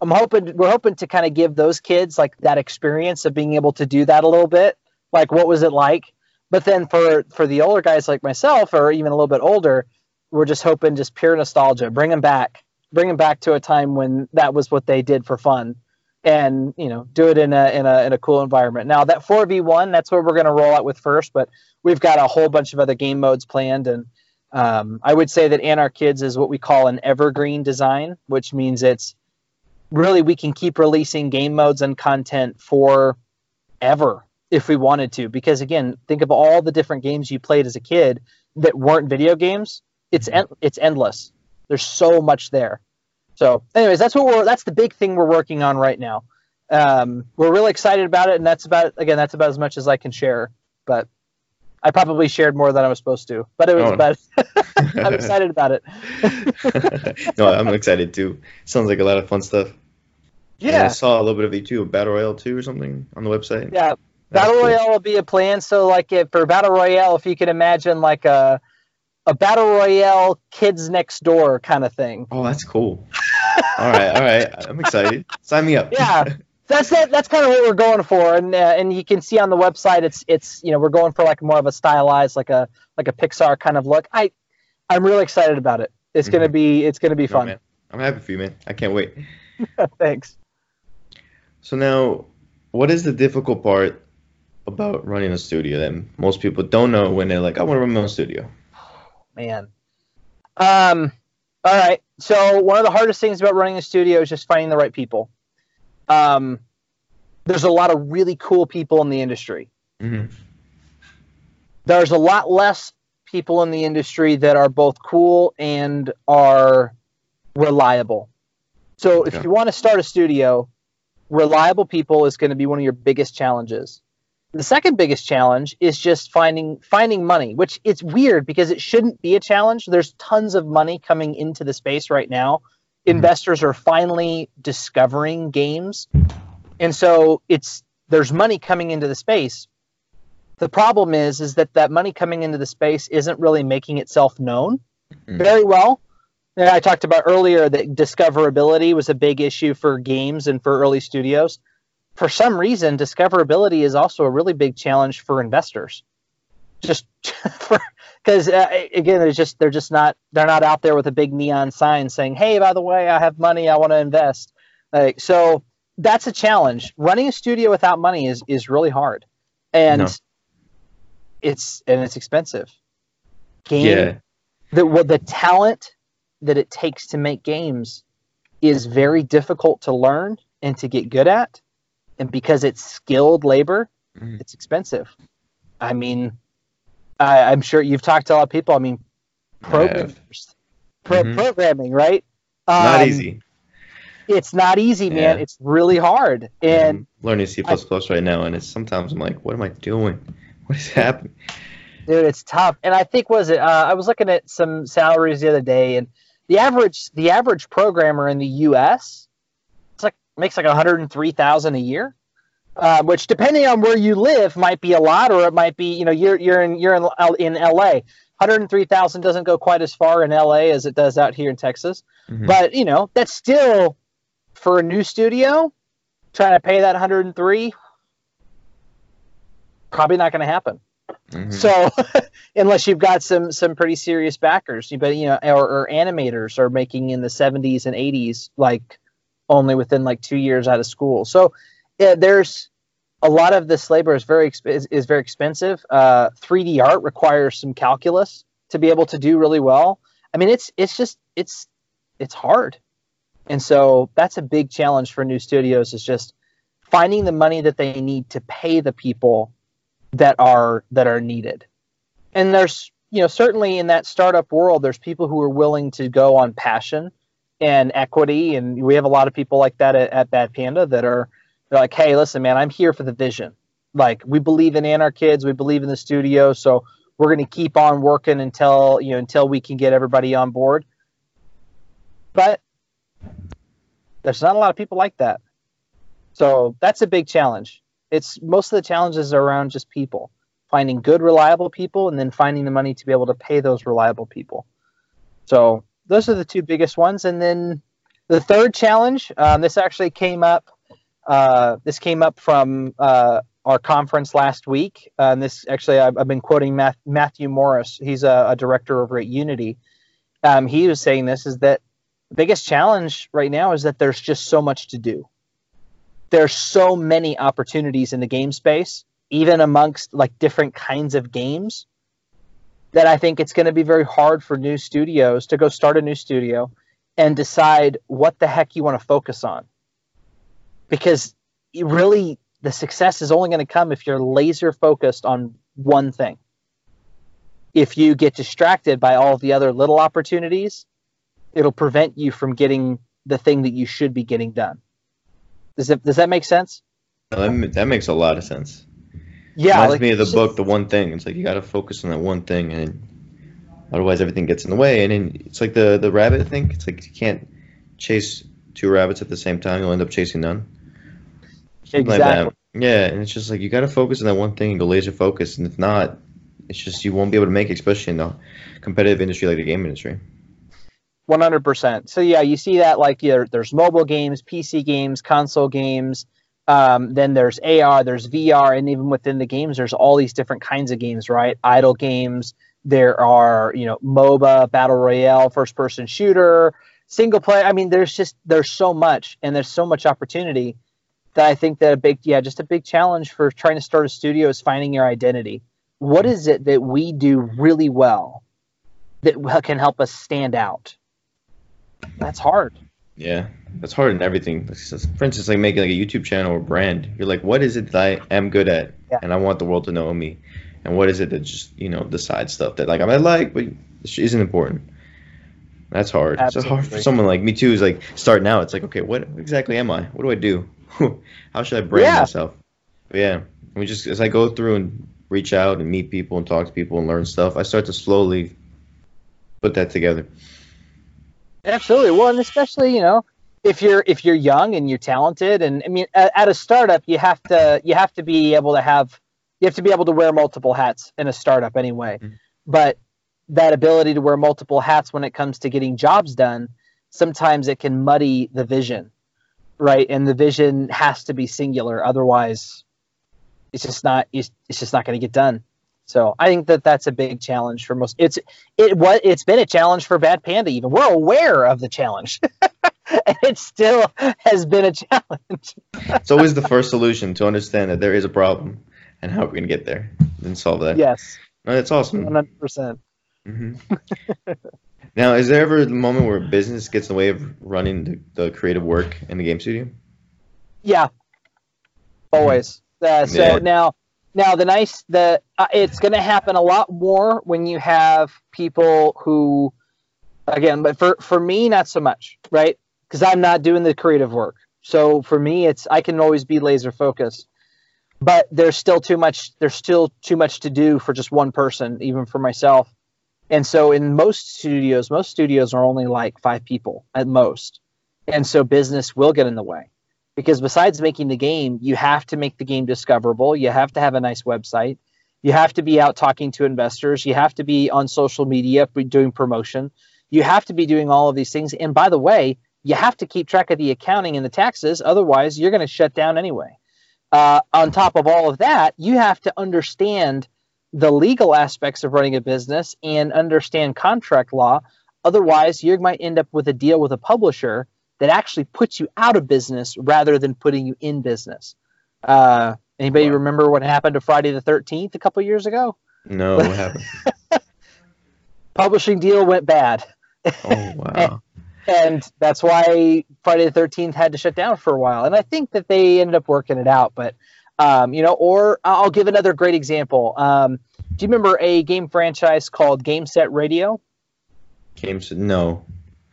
S2: I'm hoping we're hoping to kind of give those kids like that experience of being able to do that a little bit. Like what was it like? But then for for the older guys like myself, or even a little bit older, we're just hoping just pure nostalgia, bring them back, bring them back to a time when that was what they did for fun and you know do it in a in a in a cool environment. Now that 4v1, that's what we're going to roll out with first, but we've got a whole bunch of other game modes planned, and um, I would say that Anarchids is what we call an evergreen design, which means it's really we can keep releasing game modes and content for ever if we wanted to. Because again, think of all the different games you played as a kid that weren't video games. It's en- it's endless. There's so much there. So, anyways, that's what we're that's the big thing we're working on right now. Um, we're really excited about it, and that's about again that's about as much as I can share. But I probably shared more than I was supposed to. But it was
S1: Oh.
S2: about. I'm excited about it.
S1: no, I'm excited too. Sounds like a lot of fun stuff. And I saw a little bit of you too, Battle Royale 2 or something on the website.
S2: yeah. Battle
S1: cool.
S2: Royale will be a plan. So, like, if, for Battle Royale, if you can imagine like a a Battle Royale kids next door kind of thing.
S1: Oh, that's cool. all right, all right. I'm excited. Sign me up.
S2: Yeah. That's that, that's kind of what we're going for and uh, and you can see on the website it's it's you know we're going for like more of a stylized like a like a pixar kind of look i i'm really excited about it it's gonna
S1: Mhm.
S2: be it's gonna be
S1: No,
S2: fun
S1: man. I'm happy for you, man. I can't wait.
S2: thanks
S1: So now, what is the difficult part about running a studio that most people don't know when they're like, I want to run my own studio?
S2: man um all right so one of the hardest things about running a studio is just finding the right people um there's a lot of really cool people in the industry
S1: Mm-hmm.
S2: there's a lot less people in the industry that are both cool and are reliable. So if
S1: Okay.
S2: you want to start a studio, reliable people is going to be one of your biggest challenges. The second biggest challenge is just finding finding money, which it's weird because it shouldn't be a challenge. There's tons of money coming into the space right now. Investors are finally discovering games. And so it's there's money coming into the space. The problem is is that that money coming into the space isn't really making itself known
S1: Mm.
S2: very well. And I talked about earlier that discoverability was a big issue for games and for early studios. For some reason, discoverability is also a really big challenge for investors. just for because uh, again, they're just they're just not they're not out there with a big neon sign saying, "Hey, by the way, I have money, I want to invest." Like so, that's a challenge. Running a studio without money is is really hard, and no. it's and it's expensive. Game, yeah. the well, the talent that it takes to make games is very difficult to learn and to get good at, and because it's skilled labor, mm. it's expensive. I mean, I, am sure you've talked to a lot of people. I mean, programmers, pro- mm-hmm. programming, right?
S1: Um, not easy.
S2: It's not easy, man. It's really hard. And
S1: I'm learning C plus plus right now, and it's sometimes I'm like, what am I doing? What is happening?
S2: Dude, it's tough. And I think was it? Uh, I was looking at some salaries the other day, and the average the average programmer in the U.S. it's like makes like 103,000 a year. Uh, which depending on where you live might be a lot, or it might be you know you're you're in you're in, in L.A. 103,000 doesn't go quite as far in L.A. as it does out here in Texas, mm-hmm. but you know that's still for a new studio trying to pay that 103 probably not going to happen. Mm-hmm. So unless you've got some some pretty serious backers, but you know, or, or animators are making in the 70s and 80s, like only within like two years out of school. So yeah, there's a lot of this labor is very is, is very expensive. Uh, 3D art requires some calculus to be able to do really well. I mean, it's it's just it's it's hard, and so that's a big challenge for new studios. Is just finding the money that they need to pay the people that are that are needed. And there's you know certainly in that startup world, there's people who are willing to go on passion and equity, and we have a lot of people like that at, at Bad Panda that are they're like, hey, listen, man, I'm here for the vision. Like, we believe in Anarchids, we believe in the studio, so we're going to keep on working until you know until we can get everybody on board. But there's not a lot of people like that, so that's a big challenge. It's most of the challenges are around just people finding good, reliable people, and then finding the money to be able to pay those reliable people. So those are the two biggest ones, and then the third challenge. Um, this actually came up uh, this came up from uh, our conference last week. Uh, and this actually, I've, I've been quoting Math, Matthew Morris. He's a, a, director over at Unity. Um, he was saying this is that the biggest challenge right now is that there's just so much to do. There's so many opportunities in the game space, even amongst like different kinds of games, that I think it's going to be very hard for new studios to go start a new studio and decide what the heck you want to focus on because really the success is only going to come if you're laser focused on one thing. If you get distracted by all the other little opportunities, it'll prevent you from getting the thing that you should be getting done. Does that does that make sense?
S1: that, that makes a lot of sense.
S2: Yeah,
S1: reminds like, me of the book, The One Thing. It's like you got to focus on that one thing, and otherwise everything gets in the way. And then it's like the the rabbit thing. It's like you can't chase two rabbits at the same time. You'll end up chasing none.
S2: Exactly. Like
S1: yeah, and it's just like you got to focus on that one thing and go laser focus, and if not, it's just you won't be able to make, it, especially in the competitive industry like the game industry.
S2: One hundred percent. So yeah, you see that like yeah, there's mobile games, PC games, console games. Um, then there's AR, there's VR, and even within the games, there's all these different kinds of games, right? Idle games. There are you know MOBA, battle royale, first person shooter, single player. I mean, there's just there's so much, and there's so much opportunity that I think that a big, yeah, just a big challenge for trying to start a studio is finding your identity. What mm-hmm. is it that we do really well that can help us stand out? That's hard.
S1: Yeah, that's hard in everything. For instance, like making like a YouTube channel or brand. You're like, what is it that I am good at, yeah. and I want the world to know me, and what is it that just you know the side stuff that like I might like, but isn't important. That's hard. Absolutely. It's hard for someone like me too. Is like starting out. It's like, okay, what exactly am I? What do I do? how should I brand yeah. myself? But yeah, we just as I go through and reach out and meet people and talk to people and learn stuff, I start to slowly put that together.
S2: Absolutely. Well, and especially you know if you're if you're young and you're talented, and I mean at, at a startup you have to you have to be able to have you have to be able to wear multiple hats in a startup anyway. Mm-hmm. But that ability to wear multiple hats when it comes to getting jobs done, sometimes it can muddy the vision right? And the vision has to be singular, otherwise, it's just not it's, it's just not going to get done. So I think that that's a big challenge for most. It's it what it's been a challenge for Bad Panda. Even we're aware of the challenge, and it still has been a challenge.
S1: it's always the first solution to understand that there is a problem and how we're gonna get there and solve that.
S2: Yes,
S1: no, that's awesome.
S2: One hundred percent.
S1: Mm-hmm. Mm-hmm. now, is there ever a moment where business gets in the way of running the, the creative work in the game studio?
S2: Yeah, always. Uh, so yeah. now now the nice the uh, it's going to happen a lot more when you have people who again but for for me not so much right because i'm not doing the creative work so for me it's i can always be laser focused but there's still too much there's still too much to do for just one person even for myself and so in most studios most studios are only like five people at most and so business will get in the way because besides making the game, you have to make the game discoverable. You have to have a nice website. You have to be out talking to investors. You have to be on social media doing promotion. You have to be doing all of these things. And by the way, you have to keep track of the accounting and the taxes. Otherwise, you're going to shut down anyway. Uh, on top of all of that, you have to understand the legal aspects of running a business and understand contract law. Otherwise, you might end up with a deal with a publisher that actually puts you out of business rather than putting you in business. Uh, anybody wow. remember what happened to Friday the 13th a couple years ago?
S1: No, what happened?
S2: Publishing deal went bad.
S1: Oh, wow.
S2: and, and that's why Friday the 13th had to shut down for a while. And I think that they ended up working it out. But, um, you know, or I'll give another great example. Um, do you remember a game franchise called Jet Set Radio?
S1: Jet Set, no.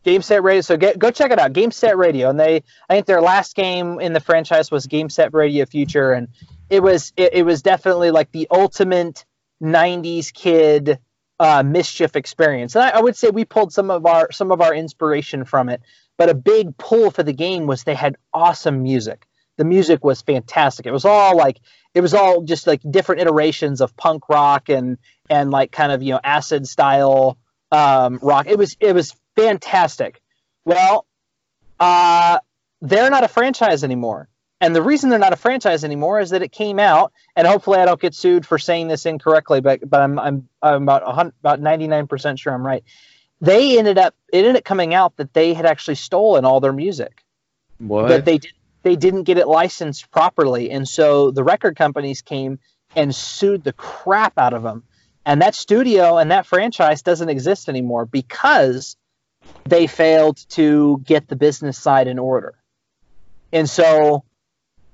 S2: Jet Set Radio. So get go check it out. Jet Set Radio, and they I think their last game in the franchise was Jet Set Radio Future, and it was it, it was definitely like the ultimate '90s kid uh, mischief experience. And I, I would say we pulled some of our some of our inspiration from it, but a big pull for the game was they had awesome music. The music was fantastic. It was all like it was all just like different iterations of punk rock and and like kind of you know acid style um, rock. It was it was fantastic. Well, uh, they're not a franchise anymore. And the reason they're not a franchise anymore is that it came out, and hopefully I don't get sued for saying this incorrectly, but but I'm I'm, I'm about about 99% sure I'm right. They ended up it ended up coming out that they had actually stolen all their music.
S1: What?
S2: That they did they didn't get it licensed properly, and so the record companies came and sued the crap out of them. And that studio and that franchise doesn't exist anymore because they failed to get the business side in order. And so,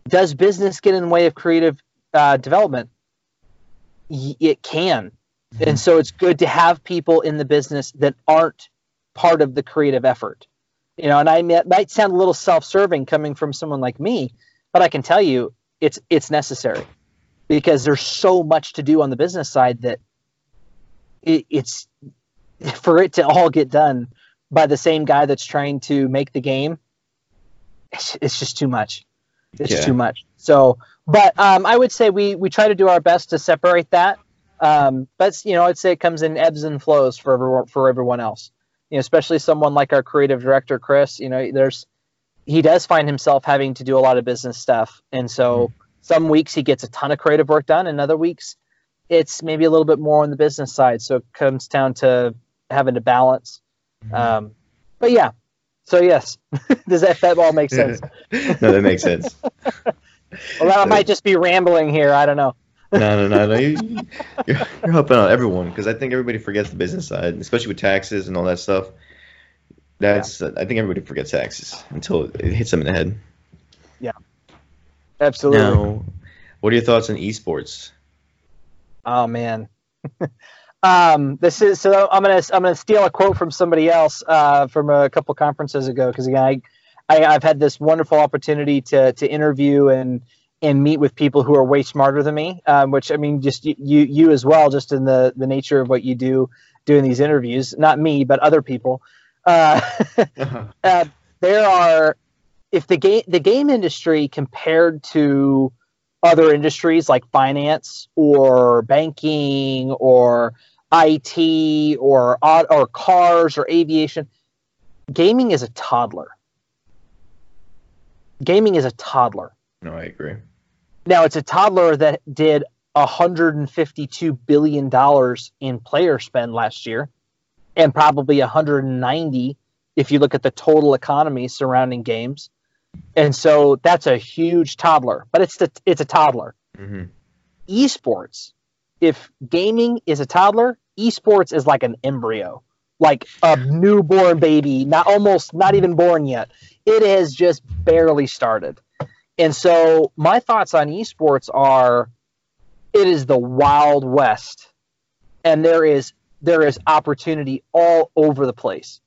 S2: does business get in the way of creative uh, development? Y- it can. Mm-hmm. And so, it's good to have people in the business that aren't part of the creative effort. You know, and I might sound a little self-serving coming from someone like me, but I can tell you it's it's necessary because there's so much to do on the business side that it, it's for it to all get done by the same guy that's trying to make the game, it's, it's just too much. It's yeah. too much. So, but um, I would say we we try to do our best to separate that. Um, but you know, I'd say it comes in ebbs and flows for everyone for everyone else. You know, especially someone like our creative director Chris. You know, there's he does find himself having to do a lot of business stuff, and so mm-hmm. some weeks he gets a ton of creative work done, and other weeks it's maybe a little bit more on the business side. So it comes down to having to balance. Mm-hmm. Um, but yeah, so yes, does that, that all make sense?
S1: no, that makes sense.
S2: well, I might just be rambling here. I don't know.
S1: No, no, no, no. You, you're, you're helping out everyone because I think everybody forgets the business side, especially with taxes and all that stuff. That's yeah. uh, I think everybody forgets taxes until it hits them in the head.
S2: Yeah, absolutely.
S1: Now, what are your thoughts on esports?
S2: Oh man, Um, this is so I'm gonna I'm gonna steal a quote from somebody else uh, from a couple conferences ago because again I, I have had this wonderful opportunity to to interview and and meet with people who are way smarter than me, um, which I mean just you you as well just in the the nature of what you do doing these interviews not me but other people. Uh, uh, there are if the game the game industry compared to other industries like finance or banking or IT or or cars or aviation. Gaming is a toddler. Gaming is a toddler.
S1: No, I agree.
S2: Now it's a toddler that did 152 billion dollars in player spend last year, and probably 190 if you look at the total economy surrounding games. And so that's a huge toddler, but it's the, it's a toddler. Mm-hmm. Esports, if gaming is a toddler, esports is like an embryo, like a newborn baby, not almost not even born yet. It has just barely started. And so my thoughts on esports are it is the wild west and there is there is opportunity all over the place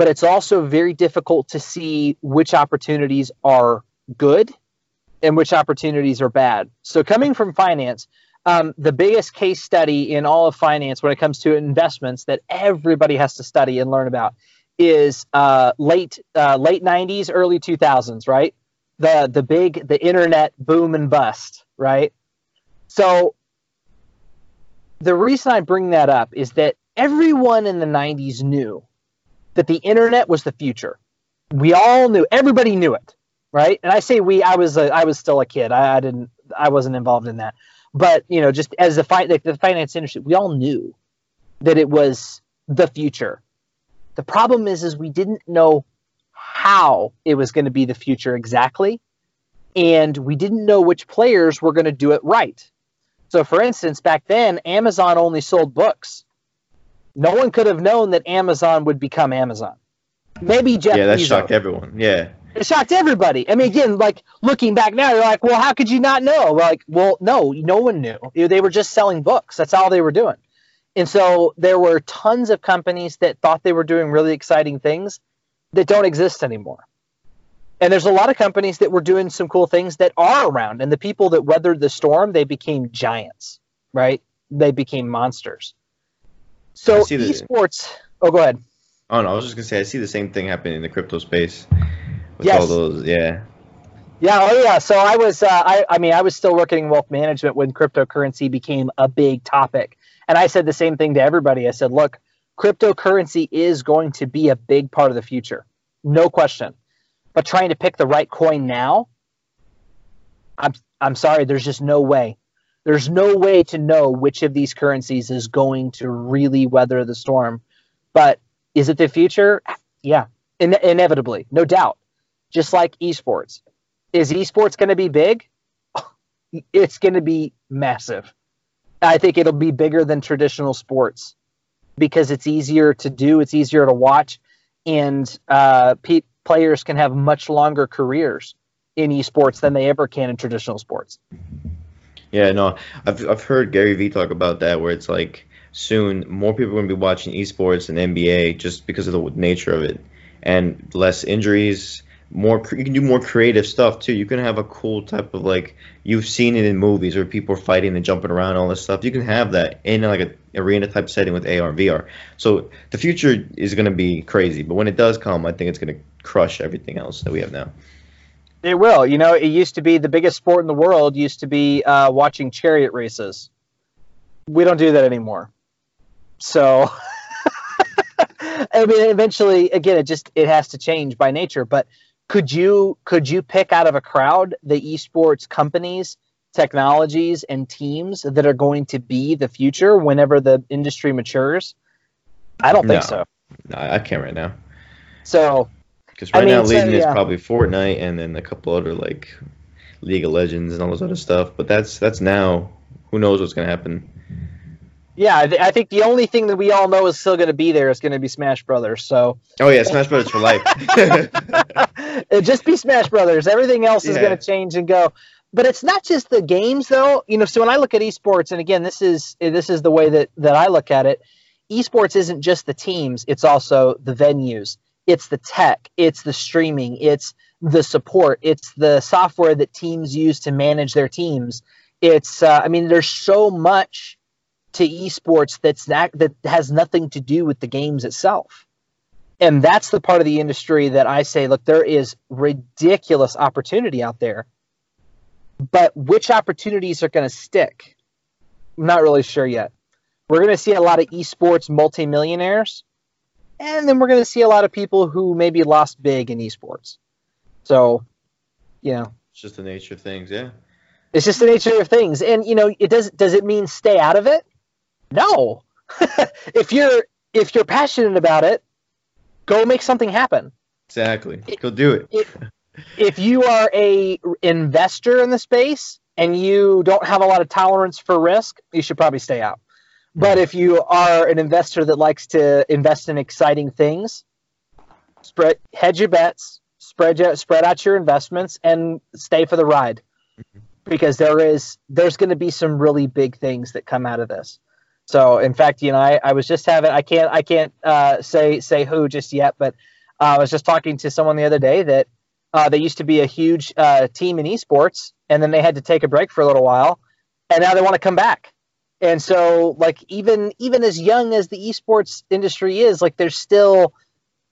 S2: but it's also very difficult to see which opportunities are good and which opportunities are bad. So, coming from finance, um, the biggest case study in all of finance when it comes to investments that everybody has to study and learn about is uh, late uh, late 90s, early 2000s, right? The the big the internet boom and bust, right? So the reason I bring that up is that everyone in the 90s knew that the internet was the future. We all knew, everybody knew it, right? And I say we, I was, a, I was still a kid. I, I didn't, I wasn't involved in that. But you know, just as the, fi- the, the finance industry, we all knew that it was the future. The problem is, is we didn't know how it was going to be the future exactly, and we didn't know which players were going to do it right. So, for instance, back then, Amazon only sold books. No one could have known that Amazon would become Amazon. Maybe Jeff.
S1: Yeah, that
S2: Bezos.
S1: shocked everyone. Yeah.
S2: It shocked everybody. I mean, again, like looking back now, you're like, well, how could you not know? Like, well, no, no one knew. They were just selling books. That's all they were doing. And so there were tons of companies that thought they were doing really exciting things that don't exist anymore. And there's a lot of companies that were doing some cool things that are around. And the people that weathered the storm, they became giants, right? They became monsters. So esports. Oh, go ahead.
S1: Oh no, I was just gonna say I see the same thing happening in the crypto space. With yes. all those, yeah.
S2: Yeah, oh yeah. So I was, uh, I, I mean, I was still working in wealth management when cryptocurrency became a big topic, and I said the same thing to everybody. I said, look, cryptocurrency is going to be a big part of the future, no question. But trying to pick the right coin now, I'm, I'm sorry, there's just no way. There's no way to know which of these currencies is going to really weather the storm. But is it the future? Yeah, in- inevitably, no doubt. Just like esports. Is esports going to be big? It's going to be massive. I think it'll be bigger than traditional sports because it's easier to do, it's easier to watch, and uh, players can have much longer careers in esports than they ever can in traditional sports.
S1: Yeah, no, I've I've heard Gary Vee talk about that, where it's like soon more people are going to be watching esports and NBA just because of the nature of it, and less injuries. More, you can do more creative stuff too. You can have a cool type of like you've seen it in movies where people are fighting and jumping around, all this stuff. You can have that in like a arena type setting with AR, VR. So the future is going to be crazy, but when it does come, I think it's going to crush everything else that we have now.
S2: It will. You know, it used to be the biggest sport in the world. Used to be uh, watching chariot races. We don't do that anymore. So, I mean, eventually, again, it just it has to change by nature. But could you could you pick out of a crowd the esports companies, technologies, and teams that are going to be the future whenever the industry matures? I don't think no. so.
S1: No, I can't right now.
S2: So
S1: because right I mean, now, leading so, yeah. is probably Fortnite and then a couple other like League of Legends and all this other stuff. But that's that's now. Who knows what's gonna happen?
S2: Yeah, I, th- I think the only thing that we all know is still going to be there is going to be Smash Brothers. So.
S1: Oh yeah, Smash Brothers for life.
S2: it just be Smash Brothers. Everything else is going to change and go. But it's not just the games, though. You know, so when I look at esports, and again, this is this is the way that that I look at it. Esports isn't just the teams; it's also the venues it's the tech, it's the streaming, it's the support, it's the software that teams use to manage their teams. It's, uh, I mean, there's so much to esports that's not, that has nothing to do with the games itself. And that's the part of the industry that I say, look, there is ridiculous opportunity out there. But which opportunities are going to stick? I'm not really sure yet. We're going to see a lot of esports multimillionaires and then we're going to see a lot of people who maybe lost big in esports. So, you know,
S1: it's just the nature of things, yeah.
S2: It's just the nature of things, and you know, it does. Does it mean stay out of it? No. if you're if you're passionate about it, go make something happen.
S1: Exactly. Go do it.
S2: If, if you are a investor in the space and you don't have a lot of tolerance for risk, you should probably stay out. But hmm. if you are an investor that likes to invest in exciting things, spread hedge your bets, spread out, spread out your investments, and stay for the ride, hmm. because there is there's going to be some really big things that come out of this. So, in fact, you know, I, I was just having I can't I can't uh, say say who just yet, but uh, I was just talking to someone the other day that uh, they used to be a huge uh, team in esports, and then they had to take a break for a little while, and now they want to come back. And so, like even even as young as the esports industry is, like there's still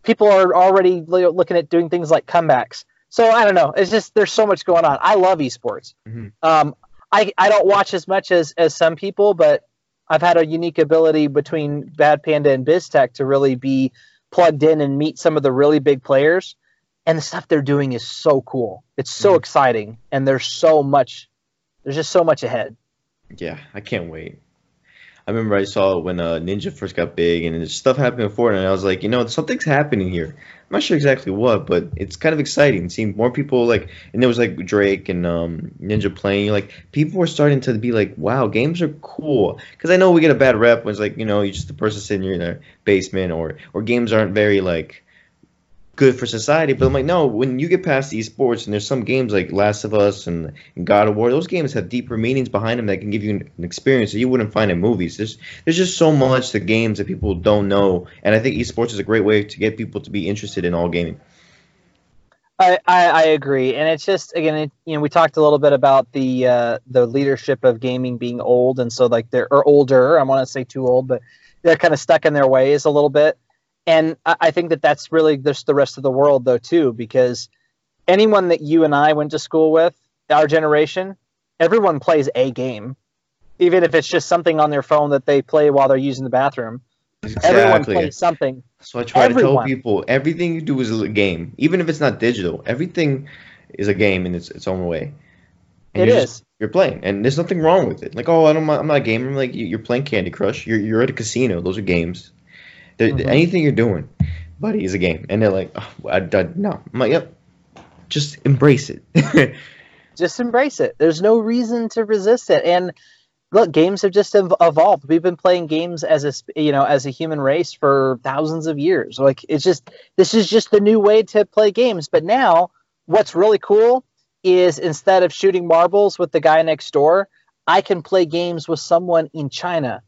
S2: people are already looking at doing things like comebacks. So I don't know. It's just there's so much going on. I love esports. Mm-hmm. Um, I I don't watch as much as as some people, but I've had a unique ability between Bad Panda and BizTech to really be plugged in and meet some of the really big players and the stuff they're doing is so cool. It's so mm-hmm. exciting, and there's so much. There's just so much ahead.
S1: Yeah, I can't wait. I remember I saw when uh, Ninja first got big and stuff happened before, and I was like, you know, something's happening here. I'm not sure exactly what, but it's kind of exciting. Seeing more people like, and there was like Drake and um, Ninja playing. Like people were starting to be like, wow, games are cool. Because I know we get a bad rep when it's like, you know, you're just the person sitting in their basement, or or games aren't very like good for society. But I'm like, no, when you get past esports and there's some games like Last of Us and, God of War, those games have deeper meanings behind them that can give you an, an, experience that you wouldn't find in movies. There's there's just so much to games that people don't know, and I think esports is a great way to get people to be interested in all gaming.
S2: I, I, I agree, and it's just again, it, you know, we talked a little bit about the uh, the leadership of gaming being old, and so like they're or older. I want to say too old, but they're kind of stuck in their ways a little bit and I think that that's really just the rest of the world though too, because anyone that you and I went to school with, our generation, everyone plays a game, even if it's just something on their phone that they play while they're using the bathroom. Exactly. Everyone plays something.
S1: So I try everyone. to tell people everything you do is a game, even if it's not digital. Everything is a game in its, its own way.
S2: And it you're is. Just,
S1: you're playing, and there's nothing wrong with it. Like, oh, I don't, I'm not a gamer. I'm like, you're playing Candy Crush. You're, you're at a casino. Those are games. Mm-hmm. Anything you're doing, buddy, is a game. And they're like, oh, I, I, no. I'm like, yep. Just embrace it.
S2: just embrace it. There's no reason to resist it. And look, games have just evolved. We've been playing games as a you know as a human race for thousands of years. Like it's just this is just the new way to play games. But now, what's really cool is instead of shooting marbles with the guy next door, I can play games with someone in China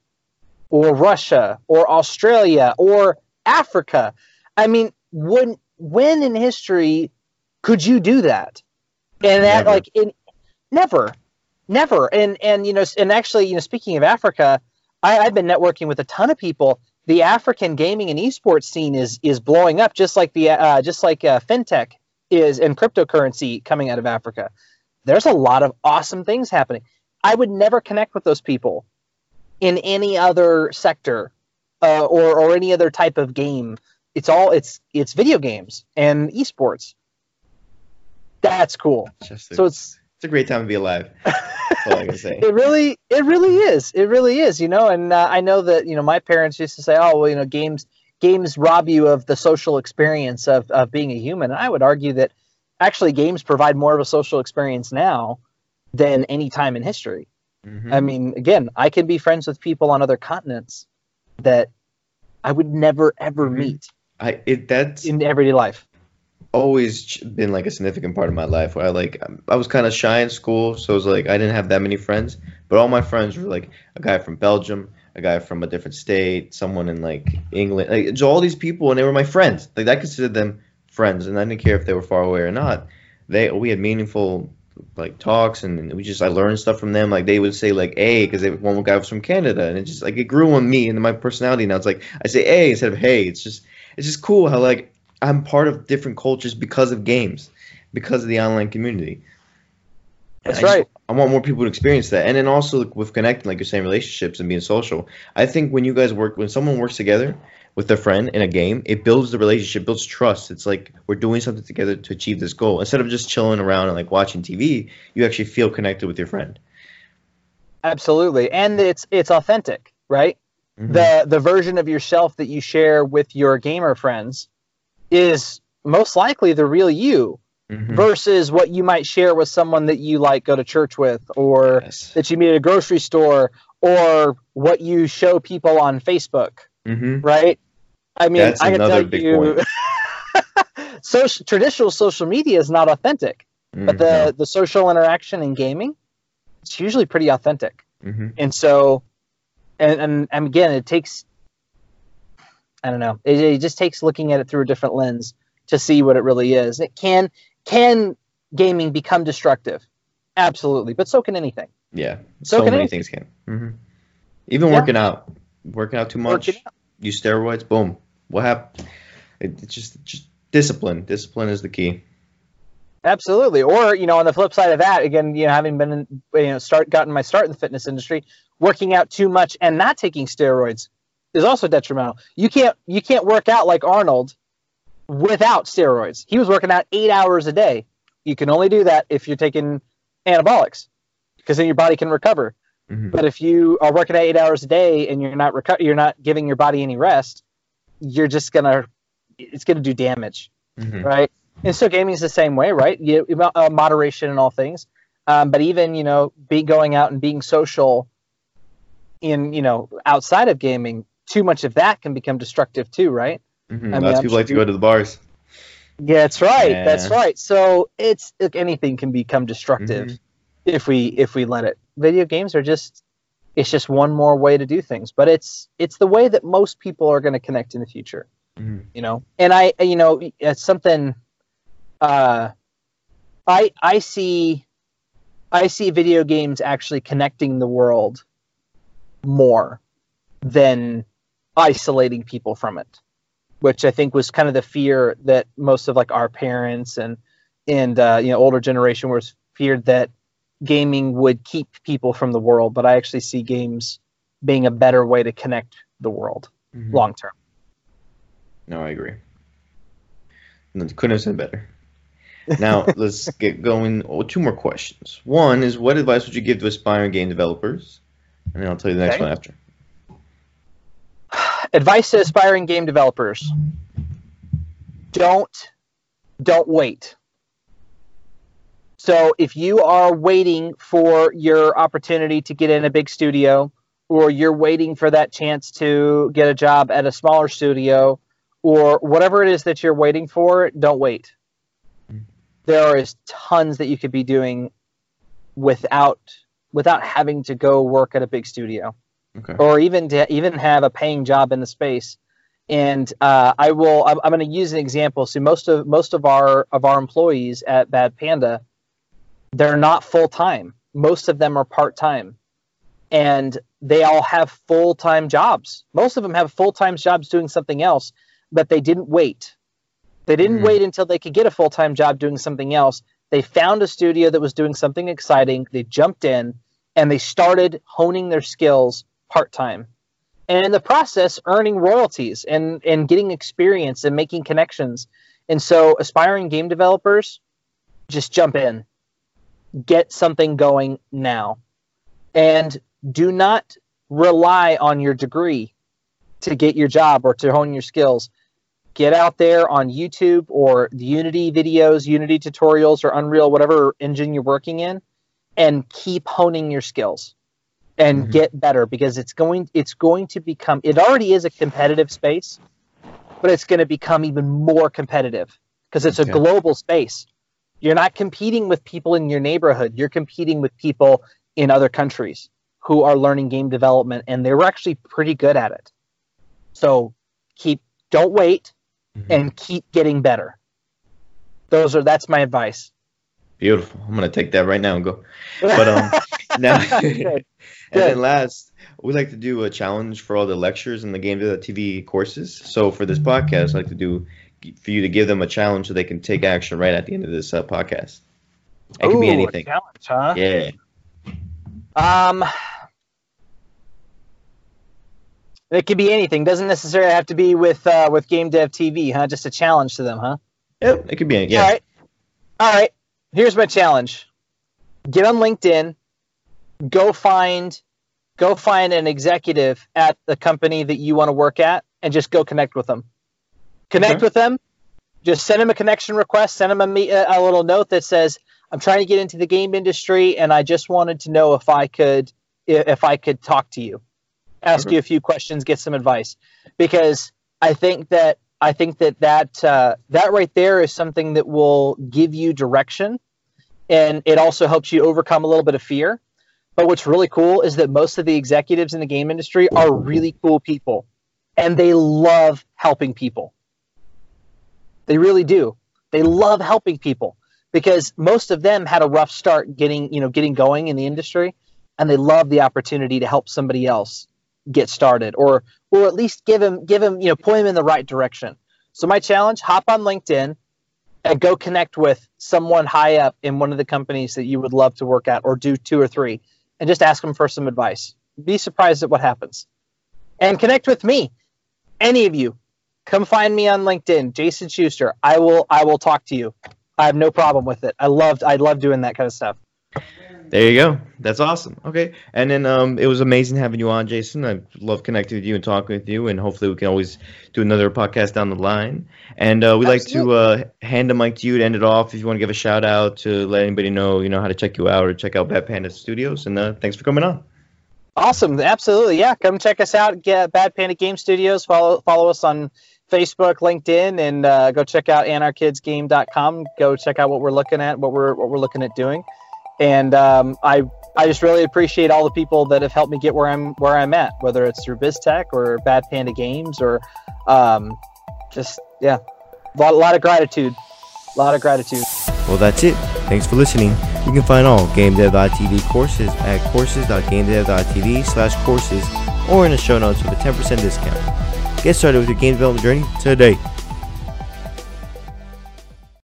S2: or Russia or Australia or Africa. I mean, when when in history could you do that? And that never. like in never, never. And and you know, and actually, you know, speaking of Africa, I, I've been networking with a ton of people. The African gaming and esports scene is is blowing up, just like the uh, just like uh, fintech is and cryptocurrency coming out of Africa. There's a lot of awesome things happening. I would never connect with those people in any other sector uh, or or any other type of game. It's all it's it's video games and esports. That's cool. It's so it's
S1: it's a great time to be alive. all I can say.
S2: it really it really is. It really is. You know, and uh, I know that you know my parents used to say, "Oh, well, you know, games games rob you of the social experience of of being a human." And I would argue that actually games provide more of a social experience now than any time in history. Mm-hmm. I mean, again, I can be friends with people on other continents that I would never ever mm-hmm. meet.
S1: I it that's
S2: in everyday life.
S1: Always been like a significant part of my life where I like I was kind of shy in school, so it was like I didn't have that many friends, but all my friends were like a guy from Belgium, a guy from a different state, someone in like England, like so all these people, and they were my friends. Like I considered them friends, and I didn't care if they were far away or not. They we had meaningful like talks and we just I learned stuff from them. Like they would say like A because one guy was from Canada and it just like it grew on me and my personality. Now it's like I say A instead of Hey. It's just it's just cool how like I'm part of different cultures because of games, because of the online community.
S2: That's I right. Just,
S1: I want more people to experience that, and then also with connecting, like you're saying, relationships and being social. I think when you guys work, when someone works together, with a friend in a game, it builds the relationship, builds trust. It's like we're doing something together to achieve this goal. Instead of just chilling around and like watching TV, you actually feel connected with your friend.
S2: Absolutely, and it's it's authentic, right? Mm-hmm. The the version of yourself that you share with your gamer friends is most likely the real you. Mm-hmm. Versus what you might share with someone that you like go to church with, or yes. that you meet at a grocery store, or what you show people on Facebook, mm-hmm. right? I mean, That's I can tell you, social, traditional social media is not authentic, mm-hmm. but the the social interaction in gaming, it's usually pretty authentic. Mm-hmm. And so, and, and, and again, it takes, I don't know, it, it just takes looking at it through a different lens to see what it really is. It can can gaming become destructive? Absolutely, but so can anything.
S1: Yeah, so, so many anything. things can. Mm-hmm. Even yeah. working out, working out too much, out. use steroids, boom. What happened? It, it's just just discipline. Discipline is the key.
S2: Absolutely. Or you know, on the flip side of that, again, you know, having been in, you know start gotten my start in the fitness industry, working out too much and not taking steroids is also detrimental. You can't you can't work out like Arnold without steroids. He was working out eight hours a day. You can only do that if you're taking anabolics, because then your body can recover. Mm-hmm. But if you are working out eight hours a day and you're not reco- you're not giving your body any rest, you're just gonna it's gonna do damage, mm-hmm. right? And so gaming is the same way, right? You, uh, moderation in all things, um, but even you know, be going out and being social in you know outside of gaming, too much of that can become destructive too, right?
S1: Mm-hmm. I mean, Lots of people like to go to the bars.
S2: Yeah, that's right. Yeah. That's right. So it's like anything can become destructive mm-hmm. if we if we let it. Video games are just it's just one more way to do things, but it's it's the way that most people are going to connect in the future. Mm-hmm. You know, and I you know it's something. Uh, I I see I see video games actually connecting the world more than isolating people from it which I think was kind of the fear that most of like our parents and and uh, you know older generation was feared that gaming would keep people from the world. But I actually see games being a better way to connect the world mm-hmm. long term.
S1: No, I agree. Couldn't have said better. Now let's get going. Oh, two more questions. One is, what advice would you give to aspiring game developers? And then I'll tell you the next okay. one after.
S2: advice to aspiring game developers don't don't wait so if you are waiting for your opportunity to get in a big studio or you're waiting for that chance to get a job at a smaller studio or whatever it is that you're waiting for don't wait there is tons that you could be doing without without having to go work at a big studio okay. or even to even have a paying job in the space. And uh, I will. I'm, I'm going to use an example. So most of most of our of our employees at Bad Panda, they're not full time. Most of them are part time, and they all have full time jobs. Most of them have full time jobs doing something else, but they didn't wait. They didn't mm wait until they could get a full time job doing something else. They found a studio that was doing something exciting. They jumped in and they started honing their skills part time. And in the process, earning royalties and, and getting experience and making connections. And so, aspiring game developers, just jump in, get something going now. And do not rely on your degree to get your job or to hone your skills. Get out there on YouTube or the Unity videos, Unity tutorials, or Unreal, whatever engine you're working in, and keep honing your skills and mm-hmm. get better because it's going it's going to become it already is a competitive space but it's going to become even more competitive because it's okay. a global space you're not competing with people in your neighborhood. You're competing with people in other countries who are learning game development and they're actually pretty good at it. So keep don't wait mm-hmm. and keep getting better. Those are that's my advice.
S1: Beautiful. I'm going to take that right now and go. But um now And then last, we like to do a challenge for all the lectures and the Game TV courses. So for this podcast, I like to do for you to give them a challenge so they can take action right at the end of this uh, podcast. It Ooh, can be anything. challenge, huh? Yeah.
S2: Um. It could be anything. Doesn't necessarily have to be with uh, with GameDev.tv, huh? Just a challenge to them, huh?
S1: Yep, it could be. Yeah.
S2: All right. All right. Here's my challenge. Get on LinkedIn. Go find go find an executive at the company that you want to work at and just go connect with them. Connect
S1: Okay.
S2: with them. Just send them a connection request. Send them a, a a little note that says, "I'm trying to get into the game industry, and I just wanted to know if I could if I could talk to you, ask
S1: Okay.
S2: you a few questions, get some advice." Because I think that I think that that uh, that right there is something that will give you direction, and it also helps you overcome a little bit of fear. But what's really cool is that most of the executives in the game industry are really cool people, and they love helping people. They really do. They love helping people because most of them had a rough start getting, you know, getting going in the industry, and they love the opportunity to help somebody else get started, or or at least give him give him, you know, point him in the right direction. So my challenge: hop on LinkedIn and go connect with someone high up in one of the companies that you would love to work at, or do two or three, and just ask them for some advice. Be surprised at what happens, and connect with me. Any of you, come find me on LinkedIn, Jason Schuster. I will I will talk to you. I have no problem with it. I loved I love doing that kind of stuff.
S1: There you go. That's awesome. Okay. And then um, it was amazing having you on, Jason. I love connecting with you and talking with you, and hopefully we can always do another podcast down the line. And uh, we'd like to uh, hand the mic to you to end it off. If you want to give a shout out to let anybody know, you know, how to check you out or check out Bad Panda Studios. And uh, thanks for coming on.
S2: Awesome, absolutely, yeah. Come check us out. Get Bad Panda Game Studios. Follow follow us on Facebook, LinkedIn, and uh, go check out anarkidsgame.com. Go check out what we're looking at, what we're what we're looking at doing. And um, I I just really appreciate all the people that have helped me get where I'm where I'm at, whether it's through BizTech or Bad Panda Games or um, just yeah, a lot, lot of gratitude, a lot of gratitude.
S1: Well, that's it. Thanks for listening. You can find all GameDev.tv courses at courses.gamedev.tv slash courses or in the show notes with a 10% discount. Get started with your game development journey today.